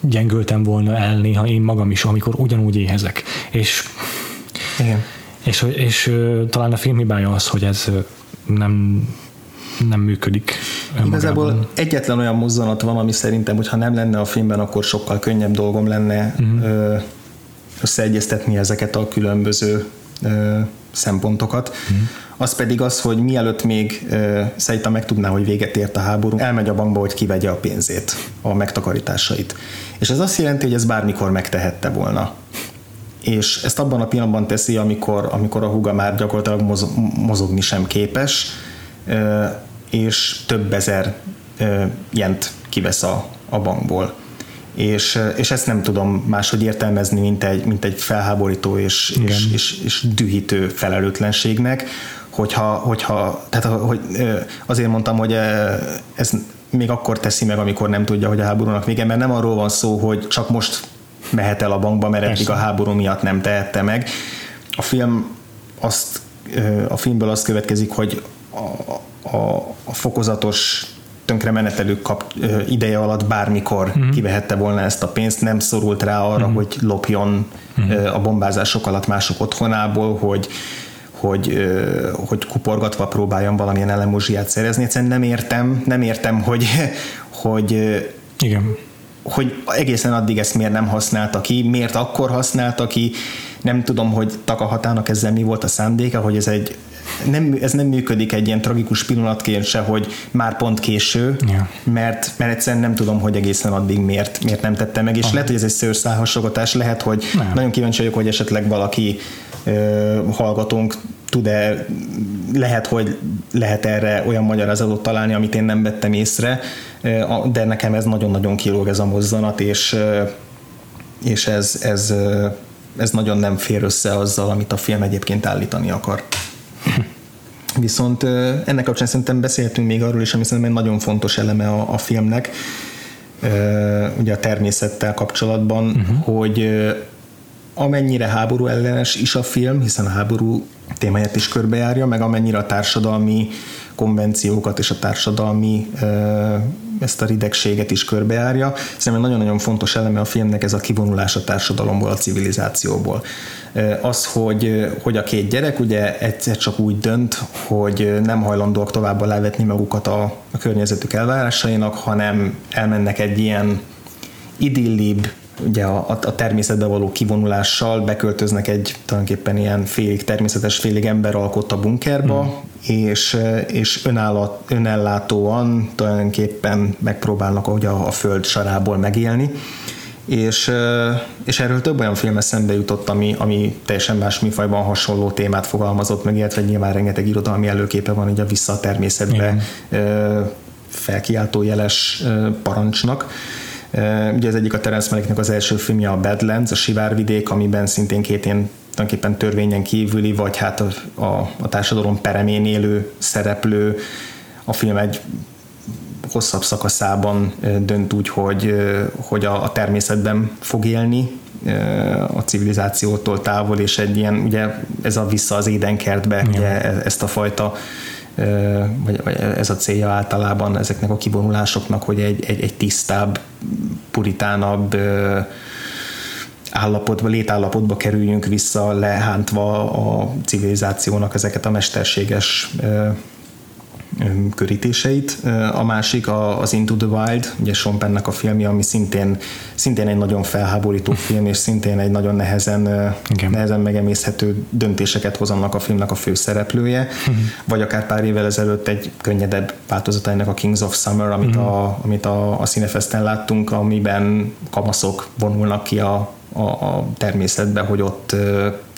gyengültem volna el néha én magam is, amikor ugyanúgy éhezek. És, Igen. és, és, és talán a film hibája az, hogy ez nem nem működik. Igazából magában. egyetlen olyan mozzanat van, ami szerintem, hogyha nem lenne a filmben, akkor sokkal könnyebb dolgom lenne uh-huh. összeegyeztetni ezeket a különböző szempontokat. Uh-huh. Az pedig az, hogy mielőtt még Szeita megtudná, hogy véget ért a háború, elmegy a bankba, hogy kivegye a pénzét, a megtakarításait. És ez azt jelenti, hogy ez bármikor megtehette volna és ezt abban a pillanatban teszi, amikor, amikor a húga már gyakorlatilag mozogni sem képes, és több ezer jent kivesz a, a bankból. És, és ezt nem tudom máshogy értelmezni, mint egy, mint egy felháborító és, és, és, és dühítő felelőtlenségnek, hogyha, hogyha tehát hogy azért mondtam, hogy ez még akkor teszi meg, amikor nem tudja, hogy a háborúnak vége, mert nem arról van szó, hogy csak most mehet el a bankba, mert eddig a háború miatt nem tehette meg. A film azt, a filmből azt következik, hogy a, a, a fokozatos tönkremenetelő kap, ideje alatt bármikor mm. kivehette volna ezt a pénzt, nem szorult rá arra, mm. hogy lopjon mm. a bombázások alatt mások otthonából, hogy hogy, hogy kuporgatva próbáljon valamilyen elemozsiát szerezni. Egyszerűen nem értem, nem értem, hogy, <laughs> hogy Igen. hogy egészen addig ezt miért nem használta ki, miért akkor használta ki, nem tudom, hogy Takahatának ezzel mi volt a szándéka, hogy ez egy nem, ez nem működik egy ilyen tragikus pillanatként se, hogy már pont késő, yeah. mert, mert egyszerűen nem tudom, hogy egészen addig miért, miért nem tette meg, és Aha. lehet, hogy ez egy szőrszálhasogatás, lehet, hogy nem. nagyon kíváncsi vagyok, hogy esetleg valaki ö, hallgatónk tud-e, lehet, hogy lehet erre olyan magyarázatot találni, amit én nem vettem észre, de nekem ez nagyon-nagyon kilóg ez a mozzanat, és, és ez, ez, ez nagyon nem fér össze azzal, amit a film egyébként állítani akar. <laughs> Viszont ennek kapcsán szerintem beszéltünk még arról is, ami szerintem egy nagyon fontos eleme a, a filmnek, ugye a természettel kapcsolatban, uh-huh. hogy amennyire háború ellenes is a film, hiszen a háború témáját is körbejárja, meg amennyire a társadalmi konvenciókat és a társadalmi ezt a ridegséget is körbejárja. Szerintem nagyon-nagyon fontos eleme a filmnek ez a kivonulás a társadalomból, a civilizációból. Az, hogy, hogy a két gyerek ugye egyszer csak úgy dönt, hogy nem hajlandóak tovább alávetni magukat a, a környezetük elvárásainak, hanem elmennek egy ilyen idillibb, ugye a, a természetbe való kivonulással beköltöznek egy tulajdonképpen ilyen félig természetes, félig emberalkotta bunkerba, mm. És, és önállat, önellátóan tulajdonképpen megpróbálnak ahogy a, a föld sarából megélni. És, és erről több olyan film eszembe jutott, ami, ami teljesen más műfajban hasonló témát fogalmazott meg, illetve nyilván rengeteg irodalmi előképe van ugye vissza a természetbe Igen. felkiáltó jeles parancsnak Ugye az egyik a Terence Malicknek az első filmje a Badlands, a Sivárvidék, amiben szintén két ilyen tulajdonképpen törvényen kívüli, vagy hát a, a, a társadalom peremén élő szereplő. A film egy hosszabb szakaszában dönt úgy, hogy, hogy a, a természetben fog élni, a civilizációtól távol, és egy ilyen, ugye ez a vissza az édenkertbe, ugye e, ezt a fajta vagy, vagy ez a célja általában ezeknek a kivonulásoknak, hogy egy, egy, egy tisztább, puritánabb állapotba, létállapotba kerüljünk vissza, lehántva a civilizációnak ezeket a mesterséges körítéseit. A másik az Into the Wild, ugye Sean Pennek a filmje, ami szintén, szintén egy nagyon felháborító film, és szintén egy nagyon nehezen, Igen. nehezen megemészhető döntéseket hoz annak a filmnek a főszereplője, uh-huh. vagy akár pár évvel ezelőtt egy könnyedebb változata ennek a Kings of Summer, amit, uh-huh. a, amit a, a Cinefesten láttunk, amiben kamaszok vonulnak ki a, a, a természetbe, hogy ott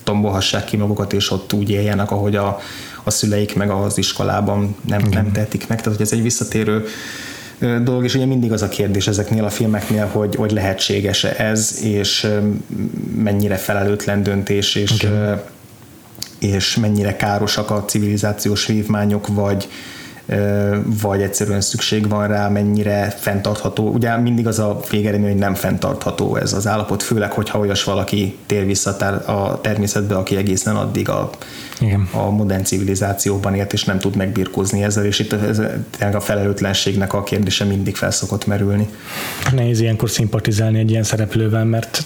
tombolhassák ki magukat, és ott úgy éljenek, ahogy a, a szüleik meg az iskolában nem, nem tehetik meg. Tehát, hogy ez egy visszatérő dolog, és ugye mindig az a kérdés ezeknél a filmeknél, hogy, hogy lehetséges-e ez, és mennyire felelőtlen döntés, és, okay. és mennyire károsak a civilizációs vívmányok, vagy, vagy egyszerűen szükség van rá, mennyire fenntartható. Ugye mindig az a végeredmény, hogy nem fenntartható ez az állapot, főleg, hogyha olyas valaki tér vissza a természetbe, aki egészen addig a, Igen. a modern civilizációban élt, és nem tud megbirkózni ezzel, és itt ez, a felelőtlenségnek a kérdése mindig felszokott merülni. Nehéz ilyenkor szimpatizálni egy ilyen szereplővel, mert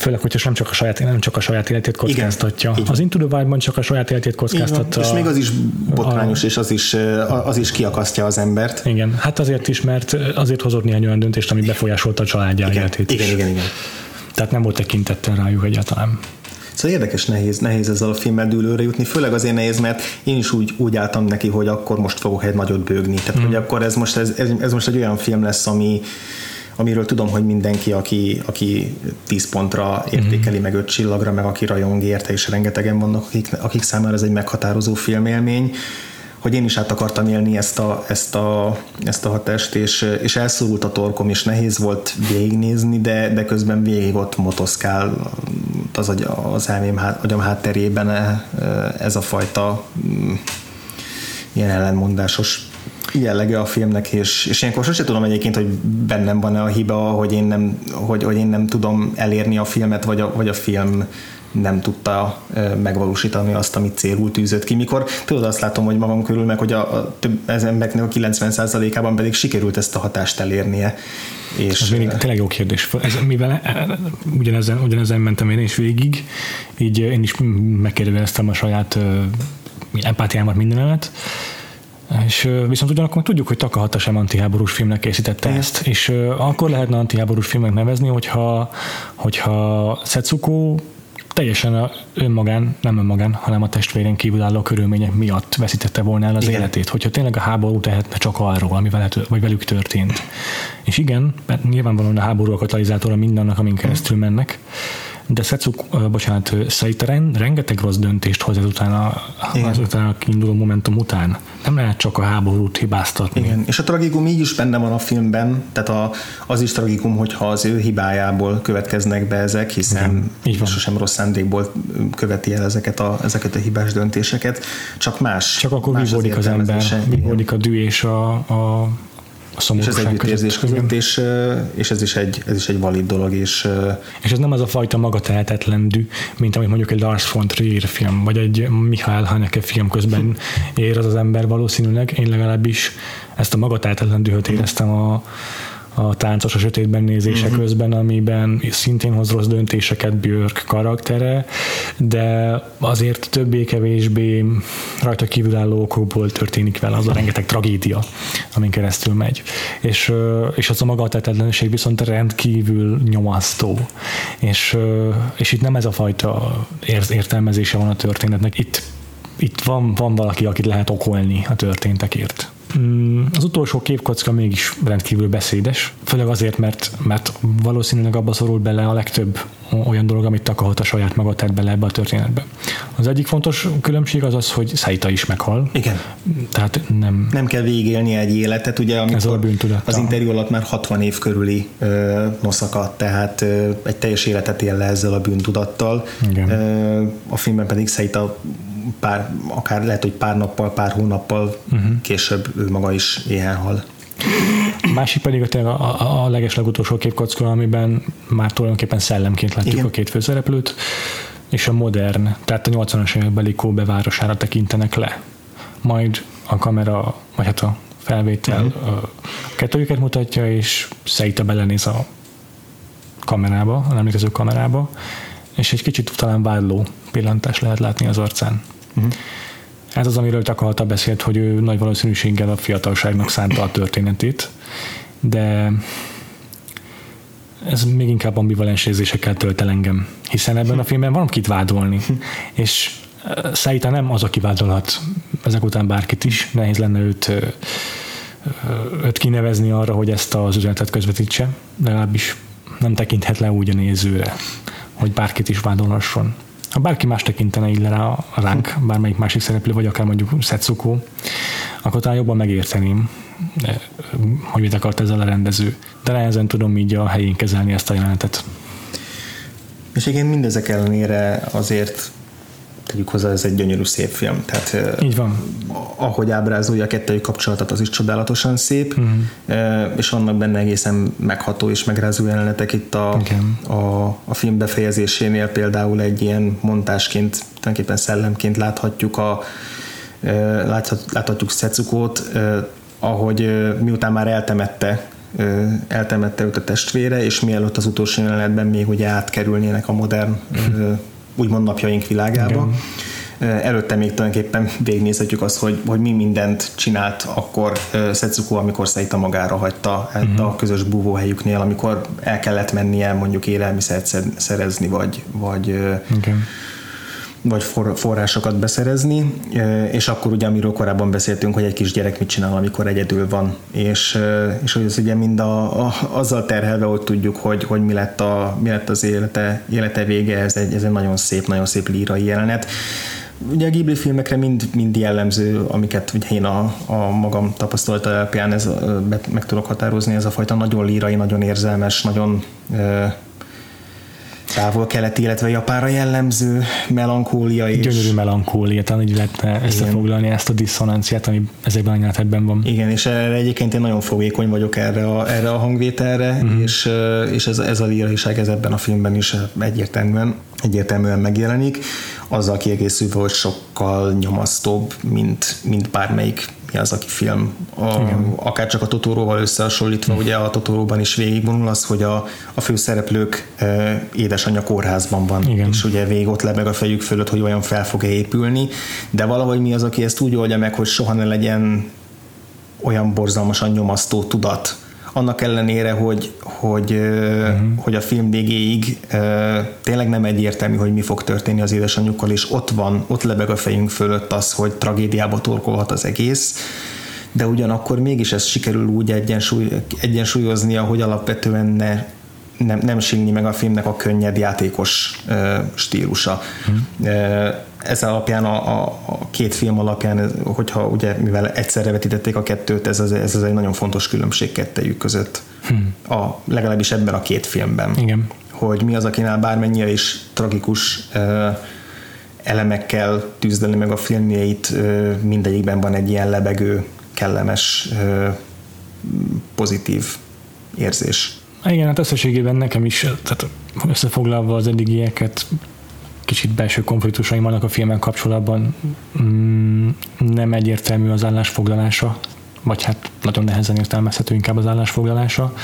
Főleg, hogyha nem csak a saját, nem csak a saját életét kockáztatja. Igen, az Into the Wild-ban csak a saját életét kockáztatja. És még az is botrányos, a, és az is, az is kiakasztja az embert. Igen, hát azért is, mert azért hozott néhány olyan döntést, ami befolyásolta a családja igen, életét igen, is. Igen, igen, Tehát nem volt tekintettel rájuk egyáltalán. Szóval érdekes, nehéz, nehéz ezzel a filmmel dőlőre jutni, főleg azért nehéz, mert én is úgy, úgy álltam neki, hogy akkor most fogok egy nagyot bőgni. Tehát, mm. hogy akkor ez most, ez, ez, ez most egy olyan film lesz, ami, amiről tudom, hogy mindenki, aki, aki 10 pontra értékeli, mm-hmm. meg 5 csillagra, meg aki rajong érte, és rengetegen vannak, akik, akik számára ez egy meghatározó filmélmény, hogy én is át akartam élni ezt a, ezt a, ezt a hatást, és, és elszorult a torkom, és nehéz volt végignézni, de, de közben végig ott motoszkál az, az elmém agyam hátterében ez a fajta mm, ilyen ellenmondásos jellege a filmnek, és, és ilyenkor sosem tudom egyébként, hogy bennem van-e a hiba, hogy én nem, hogy, hogy én nem tudom elérni a filmet, vagy a, vagy a film nem tudta megvalósítani azt, amit célul tűzött ki. Mikor tudod, azt látom, hogy magam körül meg, hogy a, a több embereknek a 90%-ában pedig sikerült ezt a hatást elérnie. És ez még tényleg jó kérdés. Ez, mivel ugyanezen, ugyanezen mentem én is végig, így én is megkérdeztem a saját empátiámat mindenemet, és viszont ugyanakkor tudjuk, hogy Takahata sem antiháborús filmnek készítette Igen. ezt, és akkor lehetne antiháborús filmnek nevezni, hogyha, hogyha Setsuko teljesen a önmagán, nem önmagán, hanem a testvérén kívül álló körülmények miatt veszítette volna el az igen. életét, hogyha tényleg a háború tehetne csak arról, ami veled, vagy velük történt. És igen, mert nyilvánvalóan a háború a katalizátora mindannak, amin keresztül mennek, de Szecuk, bocsánat, Szeiteren rengeteg rossz döntést hoz ezután a, azután a kiinduló momentum után. Nem lehet csak a háborút hibáztatni. Igen, és a tragikum így is benne van a filmben, tehát a, az is tragikum, hogyha az ő hibájából következnek be ezek, hiszen így van. sosem rossz szándékból követi el ezeket a, ezeket a hibás döntéseket, csak más. Csak akkor vívódik az ember, vívódik a dű és a, a a és az együttérzés között, és, és ez, is egy, ez is egy valid dolog. És, és ez nem az a fajta magatehetetlen dű, mint amit mondjuk egy Lars von Trier film, vagy egy Mihály Haneke film közben ér az az ember valószínűleg. Én legalábbis ezt a magatehetetlen dühöt éreztem a, a táncos a sötétben nézése uh-huh. közben, amiben szintén hoz rossz döntéseket Björk karaktere, de azért többé-kevésbé rajta kívülálló okokból történik vele az a rengeteg tragédia, amin keresztül megy. És, és az a magatetetlenség viszont rendkívül nyomasztó. És, és itt nem ez a fajta értelmezése van a történetnek. Itt itt van, van valaki, akit lehet okolni a történtekért. Mm, az utolsó képkocka mégis rendkívül beszédes, főleg azért, mert, mert valószínűleg abba szorul bele a legtöbb olyan dolog, amit akarhat a saját maga tett bele ebbe a történetbe. Az egyik fontos különbség az az, hogy Saita is meghal. Igen. Tehát nem... Nem kell végélni egy életet, ugye, amikor az interjú alatt már 60 év körüli ö, noszaka, tehát ö, egy teljes életet él le ezzel a bűntudattal. Igen. Ö, a filmben pedig Saita pár, akár lehet, hogy pár nappal, pár hónappal uh-huh. később ő maga is éhen hal. A másik pedig a, a, a leges legutolsó képkocka, amiben már tulajdonképpen szellemként látjuk Igen. a két főszereplőt, és a modern, tehát a 80-as évekbeli Kobe városára tekintenek le. Majd a kamera, vagy hát a felvétel uh-huh. a kettőjüket mutatja, és Seita belenéz a kamerába, a emlékező kamerába, és egy kicsit talán vádló pillantás lehet látni az arcán. Uh-huh. Ez az, amiről Takalta beszélt, hogy ő nagy valószínűséggel a fiatalságnak szánta a történetét, de ez még inkább ambivalens érzésekkel tölt el engem, hiszen ebben a filmben van kit vádolni, és Saita nem az, aki vádolhat ezek után bárkit is, nehéz lenne őt, őt kinevezni arra, hogy ezt az üzenetet közvetítse, legalábbis nem tekinthet le úgy a nézőre, hogy bárkit is vádolhasson. Ha bárki más tekintene így rá, ránk, bármelyik másik szereplő, vagy akár mondjuk Setsuko, akkor talán jobban megérteném, hogy mit akart ezzel a rendező. De nehezen tudom így a helyén kezelni ezt a jelenetet. És igen, mindezek ellenére azért tegyük hozzá, ez egy gyönyörű szép film. Tehát, Így van. Ahogy ábrázolja a kettőjük kapcsolatot, az is csodálatosan szép, uh-huh. és vannak benne egészen megható és megrázó jelenetek itt a, a, a film befejezésénél például egy ilyen montásként, tulajdonképpen szellemként láthatjuk a láthat, láthatjuk Szecukót, ahogy miután már eltemette eltemette őt a testvére, és mielőtt az utolsó jelenetben még ugye átkerülnének a modern úgymond napjaink világába. Igen. Előtte még tulajdonképpen végignézhetjük azt, hogy, hogy mi mindent csinált akkor Setsuko, amikor Saita magára hagyta uh-huh. a közös búvóhelyüknél, amikor el kellett mennie mondjuk élelmiszert szerezni, vagy, vagy Igen vagy forrásokat beszerezni, és akkor ugye, amiről korábban beszéltünk, hogy egy kis gyerek mit csinál, amikor egyedül van, és, és hogy ez ugye mind a, a, azzal terhelve, hogy tudjuk, hogy, hogy mi, lett a, mi lett az élete, élete vége, ez egy, ez egy nagyon szép, nagyon szép lírai jelenet. Ugye a Ghibli filmekre mind, mind jellemző, amiket ugye én a, a magam tapasztalata alapján ez, meg tudok határozni, ez a fajta nagyon lírai, nagyon érzelmes, nagyon távol-keleti, illetve Japánra jellemző melankólia és... Gyönyörű melankólia, talán így lehetne összefoglalni ezt a diszonanciát, ami ezekben a nyelvetekben van. Igen, és erre egyébként én nagyon fogékony vagyok erre a, erre a hangvételre, uh-huh. és, és ez, ez a líraiság ez ebben a filmben is egyértelműen, egyértelműen megjelenik, azzal kiegészülve, hogy sokkal nyomasztóbb, mint, mint bármelyik mi az, aki film, a, akár csak a Totóróval összehasonlítva, ugye a Totóróban is végigvonul az, hogy a, a főszereplők e, édesanyja kórházban van, Igen. és ugye végig ott lebeg a fejük fölött, hogy olyan fel fog-e épülni, de valahogy mi az, aki ezt úgy oldja meg, hogy soha ne legyen olyan borzalmasan nyomasztó tudat, annak ellenére, hogy, hogy, uh-huh. hogy a film végéig tényleg nem egyértelmű, hogy mi fog történni az édesanyjukkal, és ott van, ott lebeg a fejünk fölött az, hogy tragédiába torkolhat az egész, de ugyanakkor mégis ez sikerül úgy egyensúly, egyensúlyoznia, hogy alapvetően ne nem, nem sínni meg a filmnek a könnyed játékos uh, stílusa. Uh, ez alapján, a, a, a két film alapján, hogyha ugye, mivel egyszerre vetítették a kettőt, ez az, ez az egy nagyon fontos különbség kettejük között. Hmm. A, legalábbis ebben a két filmben. Igen. Hogy mi az, akinál bármennyire is tragikus uh, elemekkel tűzdeli meg a filmjeit, uh, mindegyikben van egy ilyen lebegő, kellemes pozitív érzés. Igen, hát összességében nekem is, tehát összefoglalva az eddigieket, kicsit belső konfliktusaim vannak a filmen kapcsolatban. Mm, nem egyértelmű az állásfoglalása, vagy hát nagyon nehezen értelmezhető inkább az állásfoglalása.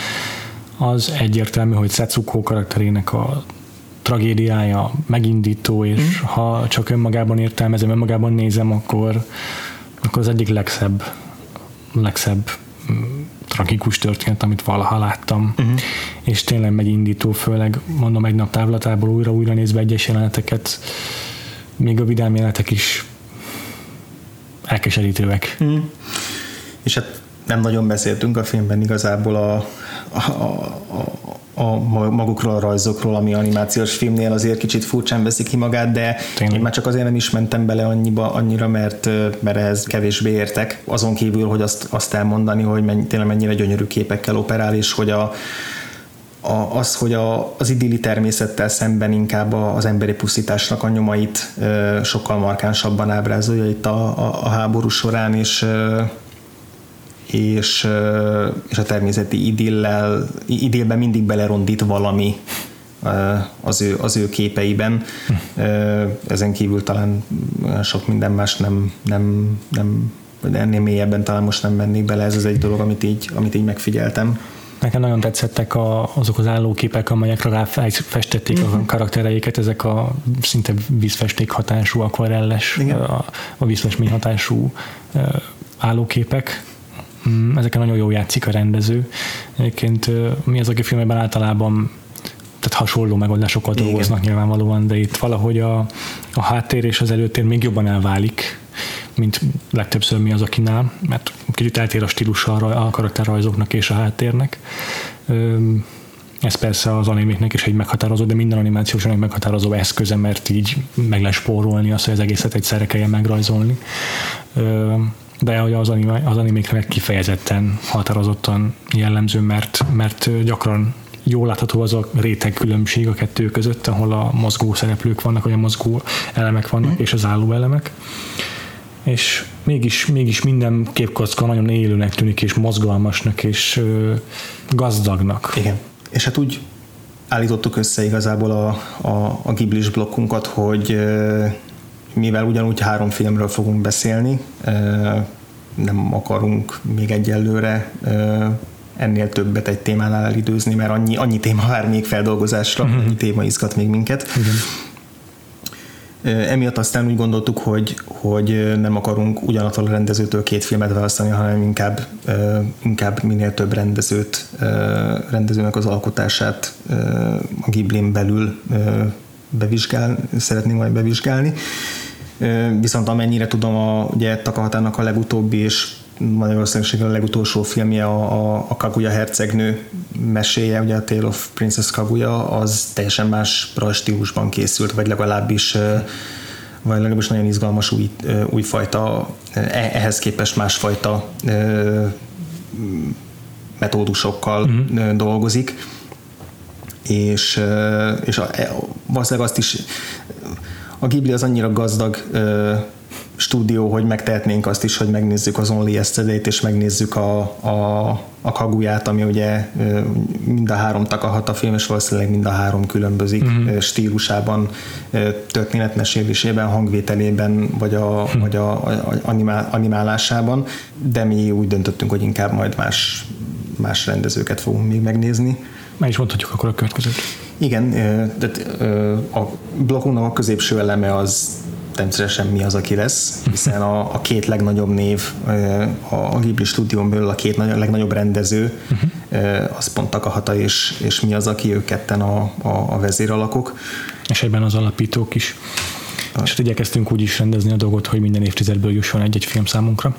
Az egyértelmű, hogy Setsuko karakterének a tragédiája megindító, és mm. ha csak önmagában értelmezem, önmagában nézem, akkor, akkor az egyik legszebb, legszebb tragikus történet, amit valaha láttam, uh-huh. és tényleg megindító, főleg mondom egy nap távlatából újra-újra nézve egyes jeleneteket, még a vidám jelenetek is elkeserítőek. Uh-huh. És hát nem nagyon beszéltünk a filmben igazából a, a, a, a magukról a rajzokról, ami animációs filmnél azért kicsit furcsán veszik ki magát, de Tényleg. én már csak azért nem is mentem bele annyiba, annyira, mert, mert ehhez kevésbé értek. Azon kívül, hogy azt, azt elmondani, hogy mennyi, tényleg mennyire gyönyörű képekkel operál, és hogy a, a, az, hogy a, az idilli természettel szemben inkább az emberi pusztításnak a nyomait ö, sokkal markánsabban ábrázolja itt a, a, a háború során, és és, és a természeti idillel, idillben mindig belerondít valami az ő, az ő képeiben. Ezen kívül talán sok minden más nem, nem, nem vagy ennél mélyebben talán most nem mennék bele, ez az egy dolog, amit így, amit így megfigyeltem. Nekem nagyon tetszettek a, azok az állóképek, amelyekre ráfestették uh-huh. a mhm. karaktereiket, ezek a szinte vízfesték hatású, akvarelles, a, a vízfestmény hatású állóképek ezeken nagyon jól játszik a rendező. Egyébként mi az, aki filmben általában tehát hasonló megoldásokkal Igen. dolgoznak nyilvánvalóan, de itt valahogy a, a háttér és az előtér még jobban elválik, mint legtöbbször mi az, akinál, mert kicsit eltér a stílusa a karakterrajzoknak és a háttérnek. Ez persze az animéknek is egy meghatározó, de minden animációs egy meghatározó eszköze, mert így meg lehet spórolni azt, hogy az egészet egyszerre kelljen megrajzolni de hogy az, anime, az animékre kifejezetten határozottan jellemző, mert, mert gyakran jól látható az a réteg különbség a kettő között, ahol a mozgó szereplők vannak, vagy a mozgó elemek vannak, mm. és az álló elemek. És mégis, mégis minden képkocka nagyon élőnek tűnik, és mozgalmasnak, és ö, gazdagnak. Igen. És hát úgy állítottuk össze igazából a, a, a Ghiblis blokkunkat, hogy mivel ugyanúgy három filmről fogunk beszélni, nem akarunk még egyelőre ennél többet egy témánál elidőzni, mert annyi, annyi téma vár még feldolgozásra, uh-huh. annyi téma izgat még minket. Igen. Emiatt aztán úgy gondoltuk, hogy, hogy nem akarunk ugyanattól a rendezőtől két filmet választani, hanem inkább, inkább minél több rendezőt, rendezőnek az alkotását a Giblin belül bevizsgál, szeretném majd bevizsgálni. Viszont amennyire tudom, a, ugye Takahatának a legutóbbi és Magyarországon a legutolsó filmje a, a, a Kaguya hercegnő meséje, ugye a Tale of Princess Kaguya, az teljesen más stílusban készült, vagy legalábbis vagy legalábbis nagyon izgalmas új, újfajta, e, ehhez képest másfajta metódusokkal mm-hmm. dolgozik, és, és a, e, valószínűleg azt is a Ghibli az annyira gazdag ö, stúdió, hogy megtehetnénk azt is, hogy megnézzük az Only Yesterday-t, és megnézzük a, a, a Kaguját, ami ugye mind a három Takahata film, és valószínűleg mind a három különbözik uh-huh. stílusában, történetmesélésében, hangvételében, vagy a, uh-huh. vagy a, a animál, animálásában, de mi úgy döntöttünk, hogy inkább majd más, más rendezőket fogunk még megnézni. Meg is mondhatjuk akkor a következőt. Igen, tehát a blokkunknak a középső eleme az természetesen mi az, aki lesz, hiszen a, a két legnagyobb név a Ghibli stúdión belül a két nagy, legnagyobb rendező, uh-huh. az pont Takahata és, és mi az, aki ők ketten a, a, a vezéralakok. És egyben az alapítók is. A... És hát igyekeztünk úgy is rendezni a dolgot, hogy minden évtizedből jusson egy-egy film számunkra.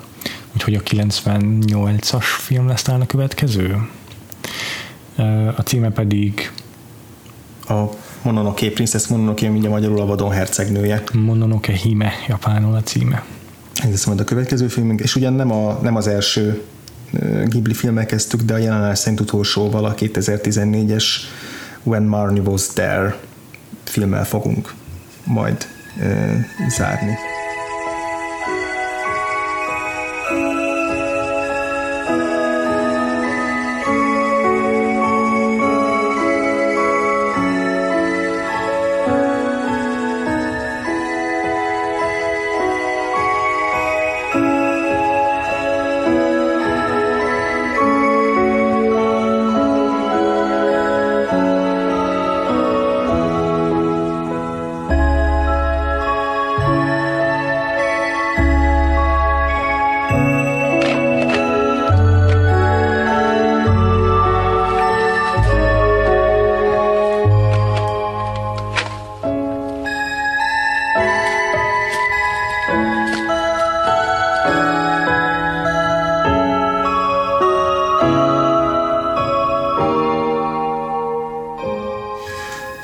Úgyhogy a 98-as film lesz talán a következő. A címe pedig a Mononoke, Princess Mononoke, mindjárt magyarul a vadon hercegnője. Mononoke Hime, japánul a címe. Ez lesz majd a következő filmünk, és ugyan nem, a, nem az első Ghibli filmmel kezdtük, de a jelenás szerint utolsóval a 2014-es When Marnie Was There filmmel fogunk majd uh, zárni.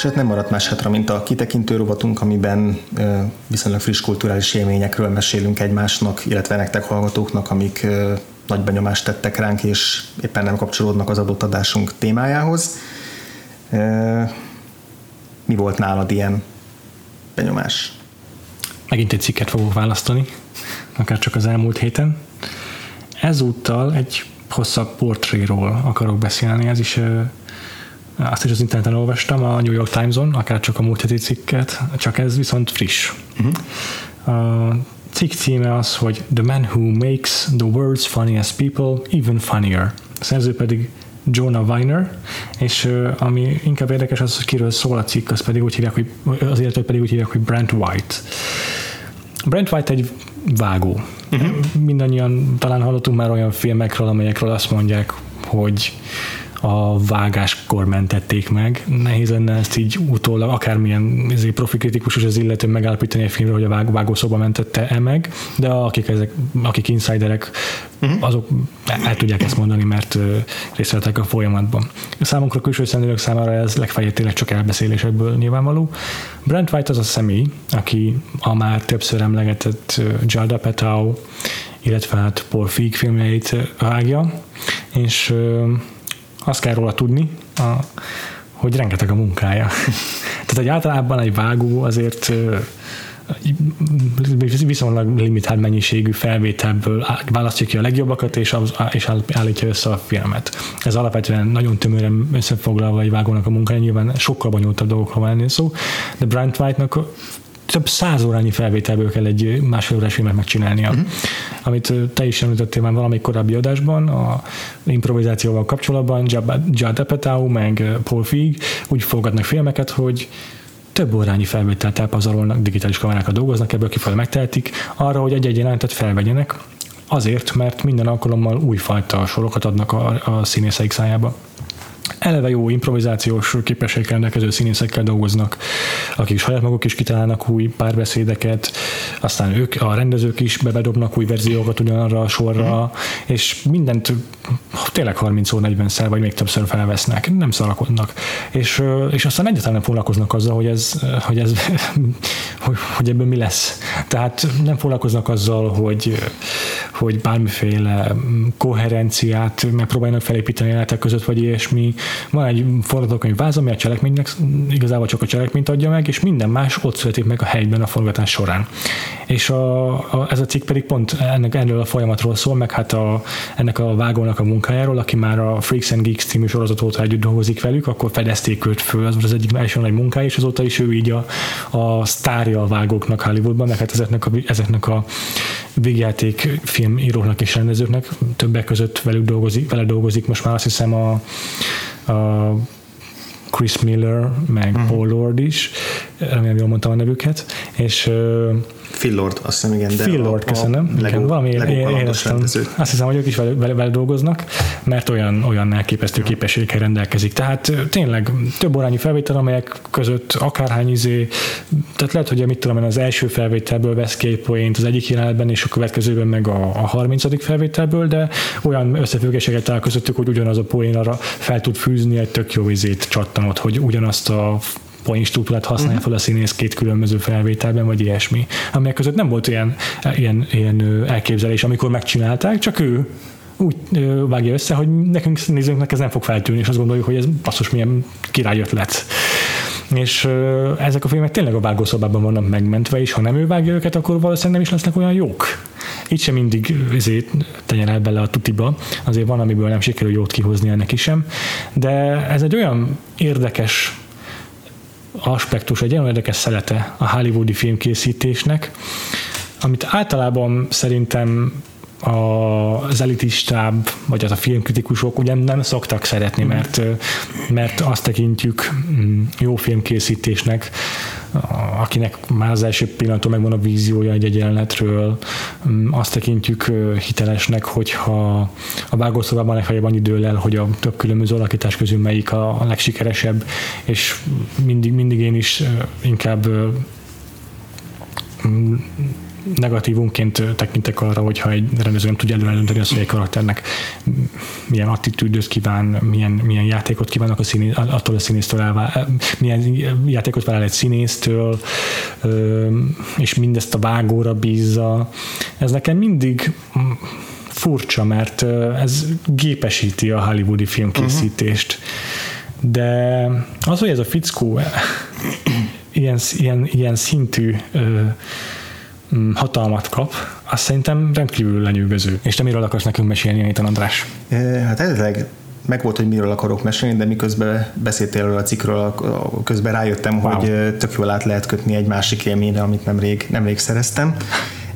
Hát nem maradt más hátra, mint a kitekintő robotunk, amiben viszonylag friss kulturális élményekről mesélünk egymásnak, illetve nektek hallgatóknak, amik nagy benyomást tettek ránk, és éppen nem kapcsolódnak az adott adásunk témájához. Mi volt nálad ilyen benyomás? Megint egy cikket fogok választani, akár csak az elmúlt héten. Ezúttal egy hosszabb portréról akarok beszélni, ez is azt is az interneten olvastam, a New York Times-on, akár csak a múlt heti cikket, csak ez viszont friss. Uh-huh. A cikk címe az, hogy The Man Who Makes the World's Funniest People Even Funnier. A szerző pedig Jonah Weiner, és ami inkább érdekes az, hogy kiről szól a cikk, az pedig úgy hívják, hogy az illetőt pedig úgy hívják, hogy Brent White. Brent White egy vágó. Uh-huh. Mindannyian talán hallottunk már olyan filmekről, amelyekről azt mondják, hogy a vágáskor mentették meg. Nehéz lenne ezt így utólag, akármilyen profi kritikus az illető megállapítani a filmről, hogy a vág, mentette-e meg, de akik, ezek, akik insiderek, uh-huh. azok el tudják ezt mondani, mert részt vettek a folyamatban. Számunkra külső szemlélők számára ez legfeljebb tényleg csak elbeszélésekből nyilvánvaló. Brent White az a személy, aki a már többször emlegetett Judd Apatow, illetve hát Paul Feig filmjeit vágja, és azt kell róla tudni, a, hogy rengeteg a munkája. <laughs> Tehát egy általában egy vágó azért viszonylag limitált mennyiségű felvételből választja ki a legjobbakat, és, az, és állítja össze a filmet. Ez alapvetően nagyon tömören összefoglalva egy vágónak a munkája, nyilván sokkal bonyolultabb dolgokról van szó, de Brent White-nak több száz órányi felvételből kell egy másfél órás filmet megcsinálnia. Uh-huh. Amit te is említettél már valamelyik korábbi adásban, a improvizációval kapcsolatban, Judd Apatow meg Paul Feig úgy fogadnak filmeket, hogy több órányi felvételt elpazarolnak, digitális kamerákat dolgoznak, ebből kifelé megtehetik, arra, hogy egy-egy jelentet felvegyenek, azért, mert minden alkalommal újfajta sorokat adnak a, a színészeik szájába eleve jó improvizációs képességekkel rendelkező színészekkel dolgoznak, akik saját maguk is kitalálnak új párbeszédeket, aztán ők, a rendezők is bebedobnak új verziókat ugyanarra a sorra, mm. és mindent tényleg 30 szó 40 szer, vagy még többször felvesznek, nem szarakodnak. És, és aztán egyáltalán nem foglalkoznak azzal, hogy ez, hogy ez <laughs> hogy, hogy ebből mi lesz. Tehát nem foglalkoznak azzal, hogy, hogy bármiféle koherenciát megpróbálnak felépíteni a között, vagy ilyesmi, van egy forgatókönyv váz, ami a cselekménynek igazából csak a cselekményt adja meg, és minden más ott születik meg a helyben a forgatás során. És a, a, ez a cikk pedig pont ennek, erről a folyamatról szól, meg hát a, ennek a vágónak a munkájáról, aki már a Freaks and Geeks című sorozat óta együtt dolgozik velük, akkor fedezték őt föl, az volt az egyik első nagy munkája, és azóta is ő így a, a sztárja a vágóknak Hollywoodban, meg hát ezeknek a, ezeknek a végjáték filmíróknak és rendezőknek, többek között velük dolgozik, vele dolgozik most már azt hiszem a, a Chris Miller, meg uh-huh. Paul Lord is, remélem jól mondtam a nevüket, és Phil Lord, azt hiszem, igen. De Phil Lord, köszönöm. Lego, igen, valami Lego éreztem. Azt hiszem, hogy ők is vele, vele, vele dolgoznak, mert olyan, olyan elképesztő ja. képességekkel rendelkezik. Tehát tényleg több órányi felvétel, amelyek között akárhány izé, tehát lehet, hogy mit tudom az első felvételből vesz két point az egyik jelenetben, és a következőben meg a, a 30. felvételből, de olyan összefüggéseket áll közöttük, hogy ugyanaz a poén arra fel tud fűzni egy tök jó izét csattanot, hogy ugyanazt a point struktúrát használja uh-huh. fel a színész két különböző felvételben, vagy ilyesmi, amelyek között nem volt ilyen, ilyen, ilyen elképzelés, amikor megcsinálták, csak ő úgy vágja össze, hogy nekünk nézőnknek ez nem fog feltűnni, és azt gondoljuk, hogy ez basszus milyen királyötlet. És ezek a filmek tényleg a vágószobában vannak megmentve, és ha nem ő vágja őket, akkor valószínűleg nem is lesznek olyan jók. Így sem mindig ezért tegyen el bele a tutiba, azért van, amiből nem sikerül jót kihozni ennek is sem, de ez egy olyan érdekes aspektus, egy olyan érdekes szelete a hollywoodi filmkészítésnek, amit általában szerintem az elitistább, vagy az a filmkritikusok ugye nem szoktak szeretni, mert, mert azt tekintjük mm, jó filmkészítésnek, akinek már az első pillanattól megvan a víziója egy, egy jelenetről, mm, azt tekintjük hitelesnek, hogyha a vágószobában legfeljebb annyi dől el, hogy a több különböző alakítás közül melyik a, a legsikeresebb, és mindig, mindig én is inkább mm, negatívunként tekintek arra, hogyha egy rendező nem tudja előre dönteni azt, hogy egy karakternek milyen attitűdöt kíván, milyen, milyen játékot kívánnak a színé, attól a színésztől elvá, milyen játékot vár el egy színésztől, és mindezt a vágóra bízza. Ez nekem mindig furcsa, mert ez gépesíti a hollywoodi filmkészítést. Uh-huh. De az, hogy ez a fickó ilyen, ilyen, ilyen szintű Mm, hatalmat kap, azt szerintem rendkívül lenyűgöző. És te miről akarsz nekünk mesélni, Anita András? Hát eredetileg meg volt, hogy miről akarok mesélni, de miközben beszéltél a cikkről, közben rájöttem, wow. hogy tök jól át lehet kötni egy másik élményre, amit nemrég, nemrég szereztem.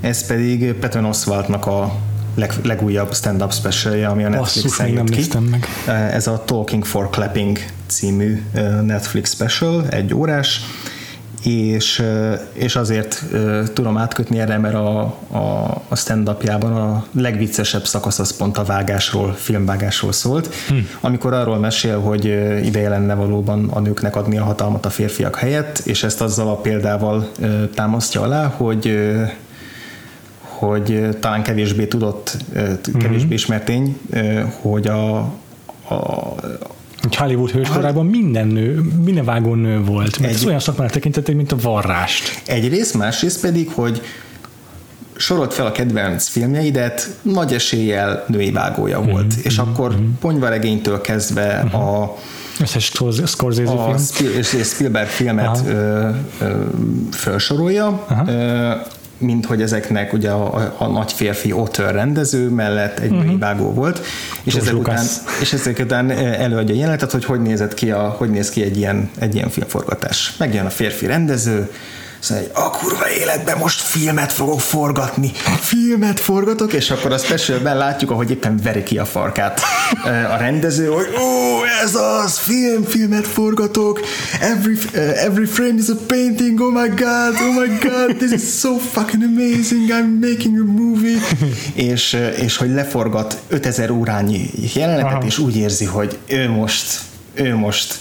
Ez pedig Patton Oswaltnak a leg, legújabb stand-up specialje, ami a Netflixen jött ki. meg. Ez a Talking for Clapping című Netflix special, egy órás, és, és azért tudom átkötni erre, mert a, a, a stand-upjában a legviccesebb szakasz az pont a vágásról, filmvágásról szólt, hm. amikor arról mesél, hogy ideje lenne valóban a nőknek adni a hatalmat a férfiak helyett, és ezt azzal a példával támasztja alá, hogy hogy talán kevésbé tudott, kevésbé ismert tény, hogy a, a, Hollywood hőskorában minden nő, minden vágó nő volt. Mert egy, ez olyan szakmának tekintették, mint a varrást. Egyrészt, másrészt pedig, hogy sorolt fel a kedvenc filmjeidet, nagy eséllyel női vágója volt. Mm-hmm. És akkor mm-hmm. ponyvaregénytől kezdve mm-hmm. a összes Scorsese a film. és Spielberg filmet ö, ö, felsorolja. Ö, mint hogy ezeknek ugye a, a, a nagy férfi author rendező mellett egy uh-huh. vágó volt, <laughs> és ezek, után, és ezek után előadja a jelenetet, hogy hogy nézett ki, a, hogy néz ki egy ilyen, egy ilyen filmforgatás. Megjön a férfi rendező, Szóval egy a kurva életben most filmet fogok forgatni. Filmet forgatok, és akkor a specialben látjuk, ahogy éppen veri ki a farkát a rendező, hogy ó, ez az, film, filmet forgatok, every, uh, every frame is a painting, oh my god, oh my god, this is so fucking amazing, I'm making a movie. és, és hogy leforgat 5000 órányi jelenetet, Aha. és úgy érzi, hogy ő most, ő most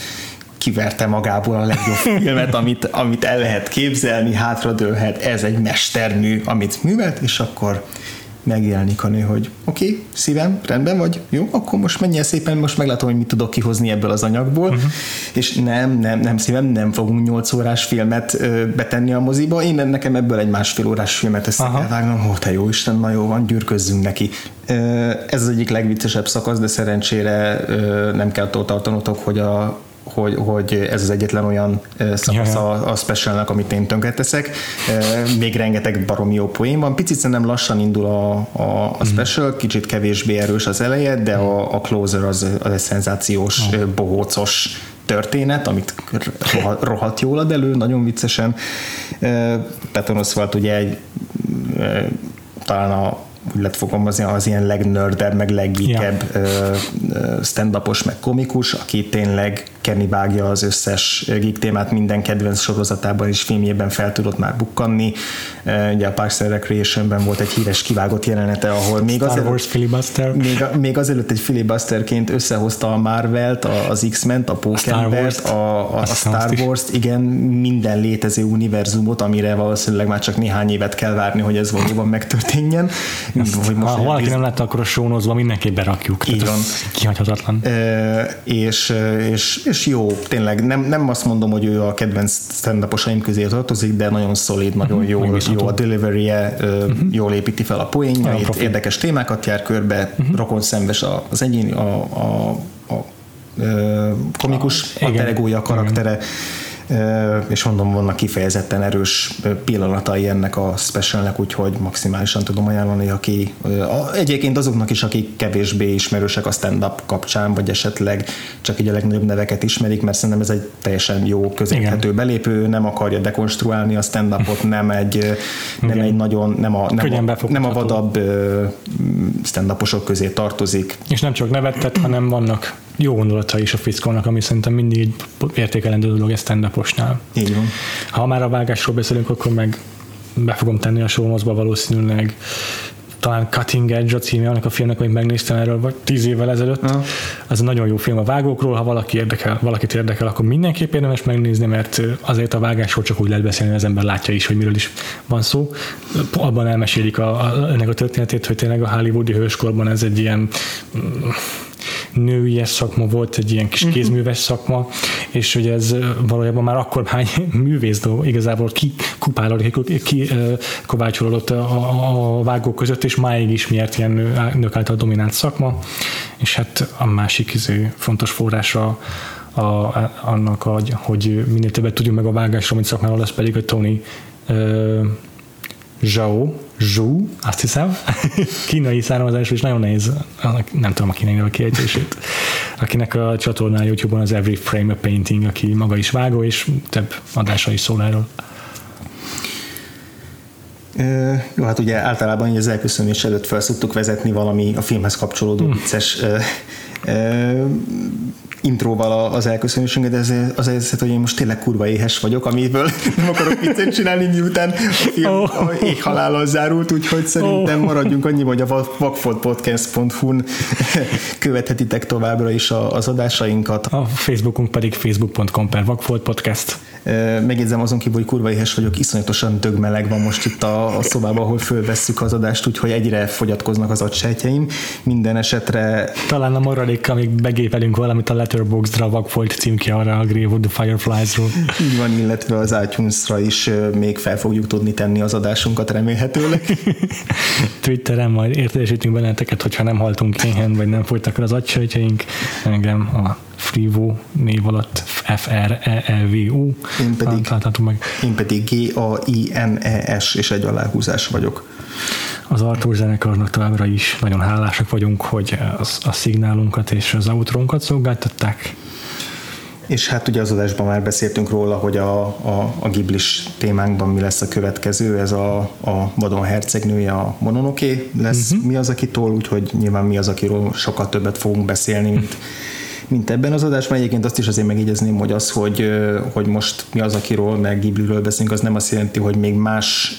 kiverte magából a legjobb filmet, amit, amit el lehet képzelni, hátradőlhet, ez egy mestermű, amit művelt, és akkor megjelenik a nő, hogy oké, okay, szívem, rendben vagy, jó, akkor most menjél szépen, most meglátom, hogy mit tudok kihozni ebből az anyagból, uh-huh. és nem, nem, nem szívem, nem fogunk 8 órás filmet ö, betenni a moziba, én nekem ebből egy másfél órás filmet ezt kell vágnom, ó, te jó Isten, na jó van, gyűrközzünk neki. Ez az egyik legviccesebb szakasz, de szerencsére nem kell tartanotok, hogy a hogy, hogy ez az egyetlen olyan szakasz a, a specialnak, amit én tönkreteszek. Még rengeteg baromi jó poén van. Picit szerintem lassan indul a, a, a mhm. special, kicsit kevésbé erős az eleje, de a, a closer az, az egy szenzációs, bohócos történet, amit rohadt jól ad elő, nagyon viccesen. Patton Oswalt ugye egy talán a úgy lehet fogalmazni, az ilyen legnördebb, meg leggeekebb ja. stand-upos, meg komikus, aki tényleg Kenny vágja az összes geek témát minden kedvenc sorozatában és filmjében fel tudott már bukkanni. Ugye a Parks and Recreation-ben volt egy híres kivágott jelenete, ahol még Star azelőtt, Wars filibuster. Még, még azelőtt egy filibusterként összehozta a Marvelt, az X-Men-t, a Pókembert, a, a, a Star Wars-t, igen, minden létező univerzumot, amire valószínűleg már csak néhány évet kell várni, hogy ez valóban megtörténjen. Hogy most ha valaki nem látta, akkor a sónozva mindenképp berakjuk. Így van. Kihagyhatatlan. E, és, és, és jó, tényleg nem, nem azt mondom, hogy ő a kedvenc stand közé tartozik, de nagyon szolid, nagyon uh-huh, jó, jó a delivery-je, uh-huh. jól építi fel a poénjait, érdekes témákat jár körbe, uh-huh. rokon szembes az egyéni, a, a, a, a komikus a, a karaktere. Igen és mondom, vannak kifejezetten erős pillanatai ennek a specialnek, úgyhogy maximálisan tudom ajánlani, aki egyébként azoknak is, akik kevésbé ismerősek a stand-up kapcsán, vagy esetleg csak így a legnagyobb neveket ismerik, mert szerintem ez egy teljesen jó közérthető belépő, nem akarja dekonstruálni a stand-upot, nem egy, nem egy nagyon, nem a, nem a, nem a vadabb stand közé tartozik. És nem csak nevettet, hanem vannak jó gondolata is a fickónak, ami szerintem mindig értékelendő dolog egy stand Így van. Ha már a vágásról beszélünk, akkor meg be fogom tenni a showmozba valószínűleg talán Cutting Edge a címe annak a filmnek, amit megnéztem erről, vagy tíz évvel ezelőtt. Uh-huh. Az egy nagyon jó film a vágókról, ha valaki érdekel, valakit érdekel, akkor mindenképp érdemes megnézni, mert azért a vágásról csak úgy lehet beszélni, az ember látja is, hogy miről is van szó. Abban elmesélik a, a, ennek a történetét, hogy tényleg a hollywoodi hőskorban ez egy ilyen női szakma volt, egy ilyen kis mhm. kézműves szakma, és hogy ez valójában már akkor hány <laughs> művész igazából ki kupálódik, ki, kovácsolódott a, a vágók között, és máig is miért ilyen nő, nők által dominált szakma, és hát a másik izé, fontos forrása a, annak, hogy, hogy minél többet tudjunk meg a vágásról, mint szakmáról, az pedig a Tony uh, Zhao, Zhu, azt hiszem, <laughs> kínai származású, és nagyon nehéz, nem tudom a kínai a kiejtését, akinek a csatornája YouTube-on az Every Frame a Painting, aki maga is vágó, és több adása is szól erről. Jó, hát ugye általában az elköszönés előtt fel szoktuk vezetni valami a filmhez kapcsolódó hmm. vicces intróval az elköszönésünket, de az helyzet, hogy én most tényleg kurva éhes vagyok, amiből <laughs> nem akarok viccet csinálni, miután a film oh. a halállal zárult, úgyhogy szerintem oh. maradjunk annyi, hogy a vakfoldpodcast.hu-n <laughs> követhetitek továbbra is az adásainkat. A Facebookunk pedig facebook.com per vakfoldpodcast. Megjegyzem azon kívül, hogy kurva éhes vagyok, iszonyatosan dögmeleg van most itt a, a szobában, ahol fölvesszük az adást, úgyhogy egyre fogyatkoznak az agysejtjeim. Minden esetre... Talán a maradék, amíg begépelünk valamit a Letterboxd-ra, Vagfolt címkiarra, a Grave the Fireflies-ról. Így van, illetve az itunes is még fel fogjuk tudni tenni az adásunkat remélhetőleg. <laughs> Twitteren majd értesítünk benneteket, hogyha nem haltunk éhen, vagy nem folytak az agysejtjeink. Engem a Frivo név alatt F-R-E-E-V-U. Én pedig, meg. én pedig G-A-I-N-E-S és egy aláhúzás vagyok. Az Artur zenekarnak továbbra is nagyon hálásak vagyunk, hogy az, a szignálunkat és az outrónkat szolgáltatták. És hát ugye az adásban már beszéltünk róla, hogy a, a, a Giblis témánkban mi lesz a következő, ez a, a Vadon hercegnője, a Mononoke lesz uh-huh. mi az, akitól, úgyhogy nyilván mi az, akiről sokkal többet fogunk beszélni, mint <laughs> mint ebben az adásban. Egyébként azt is azért megjegyezném, hogy az, hogy, hogy most mi az, akiről, meg Ghibliről beszélünk, az nem azt jelenti, hogy még más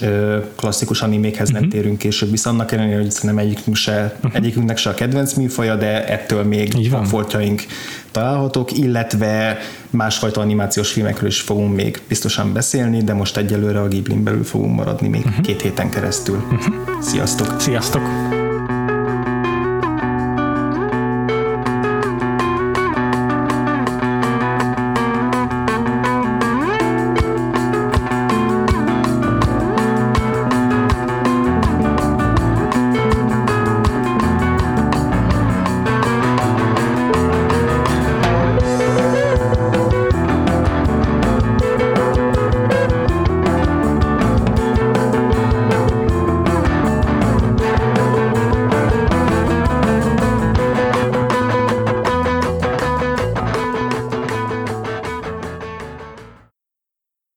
klasszikus animékhez nem uh-huh. térünk később, viszont annak ellenére, hogy nem egyikünk se, uh-huh. egyikünknek se a kedvenc műfaja, de ettől még foltjaink találhatók, illetve másfajta animációs filmekről is fogunk még biztosan beszélni, de most egyelőre a Ghiblin belül fogunk maradni még uh-huh. két héten keresztül. Uh-huh. Sziasztok! Sziasztok!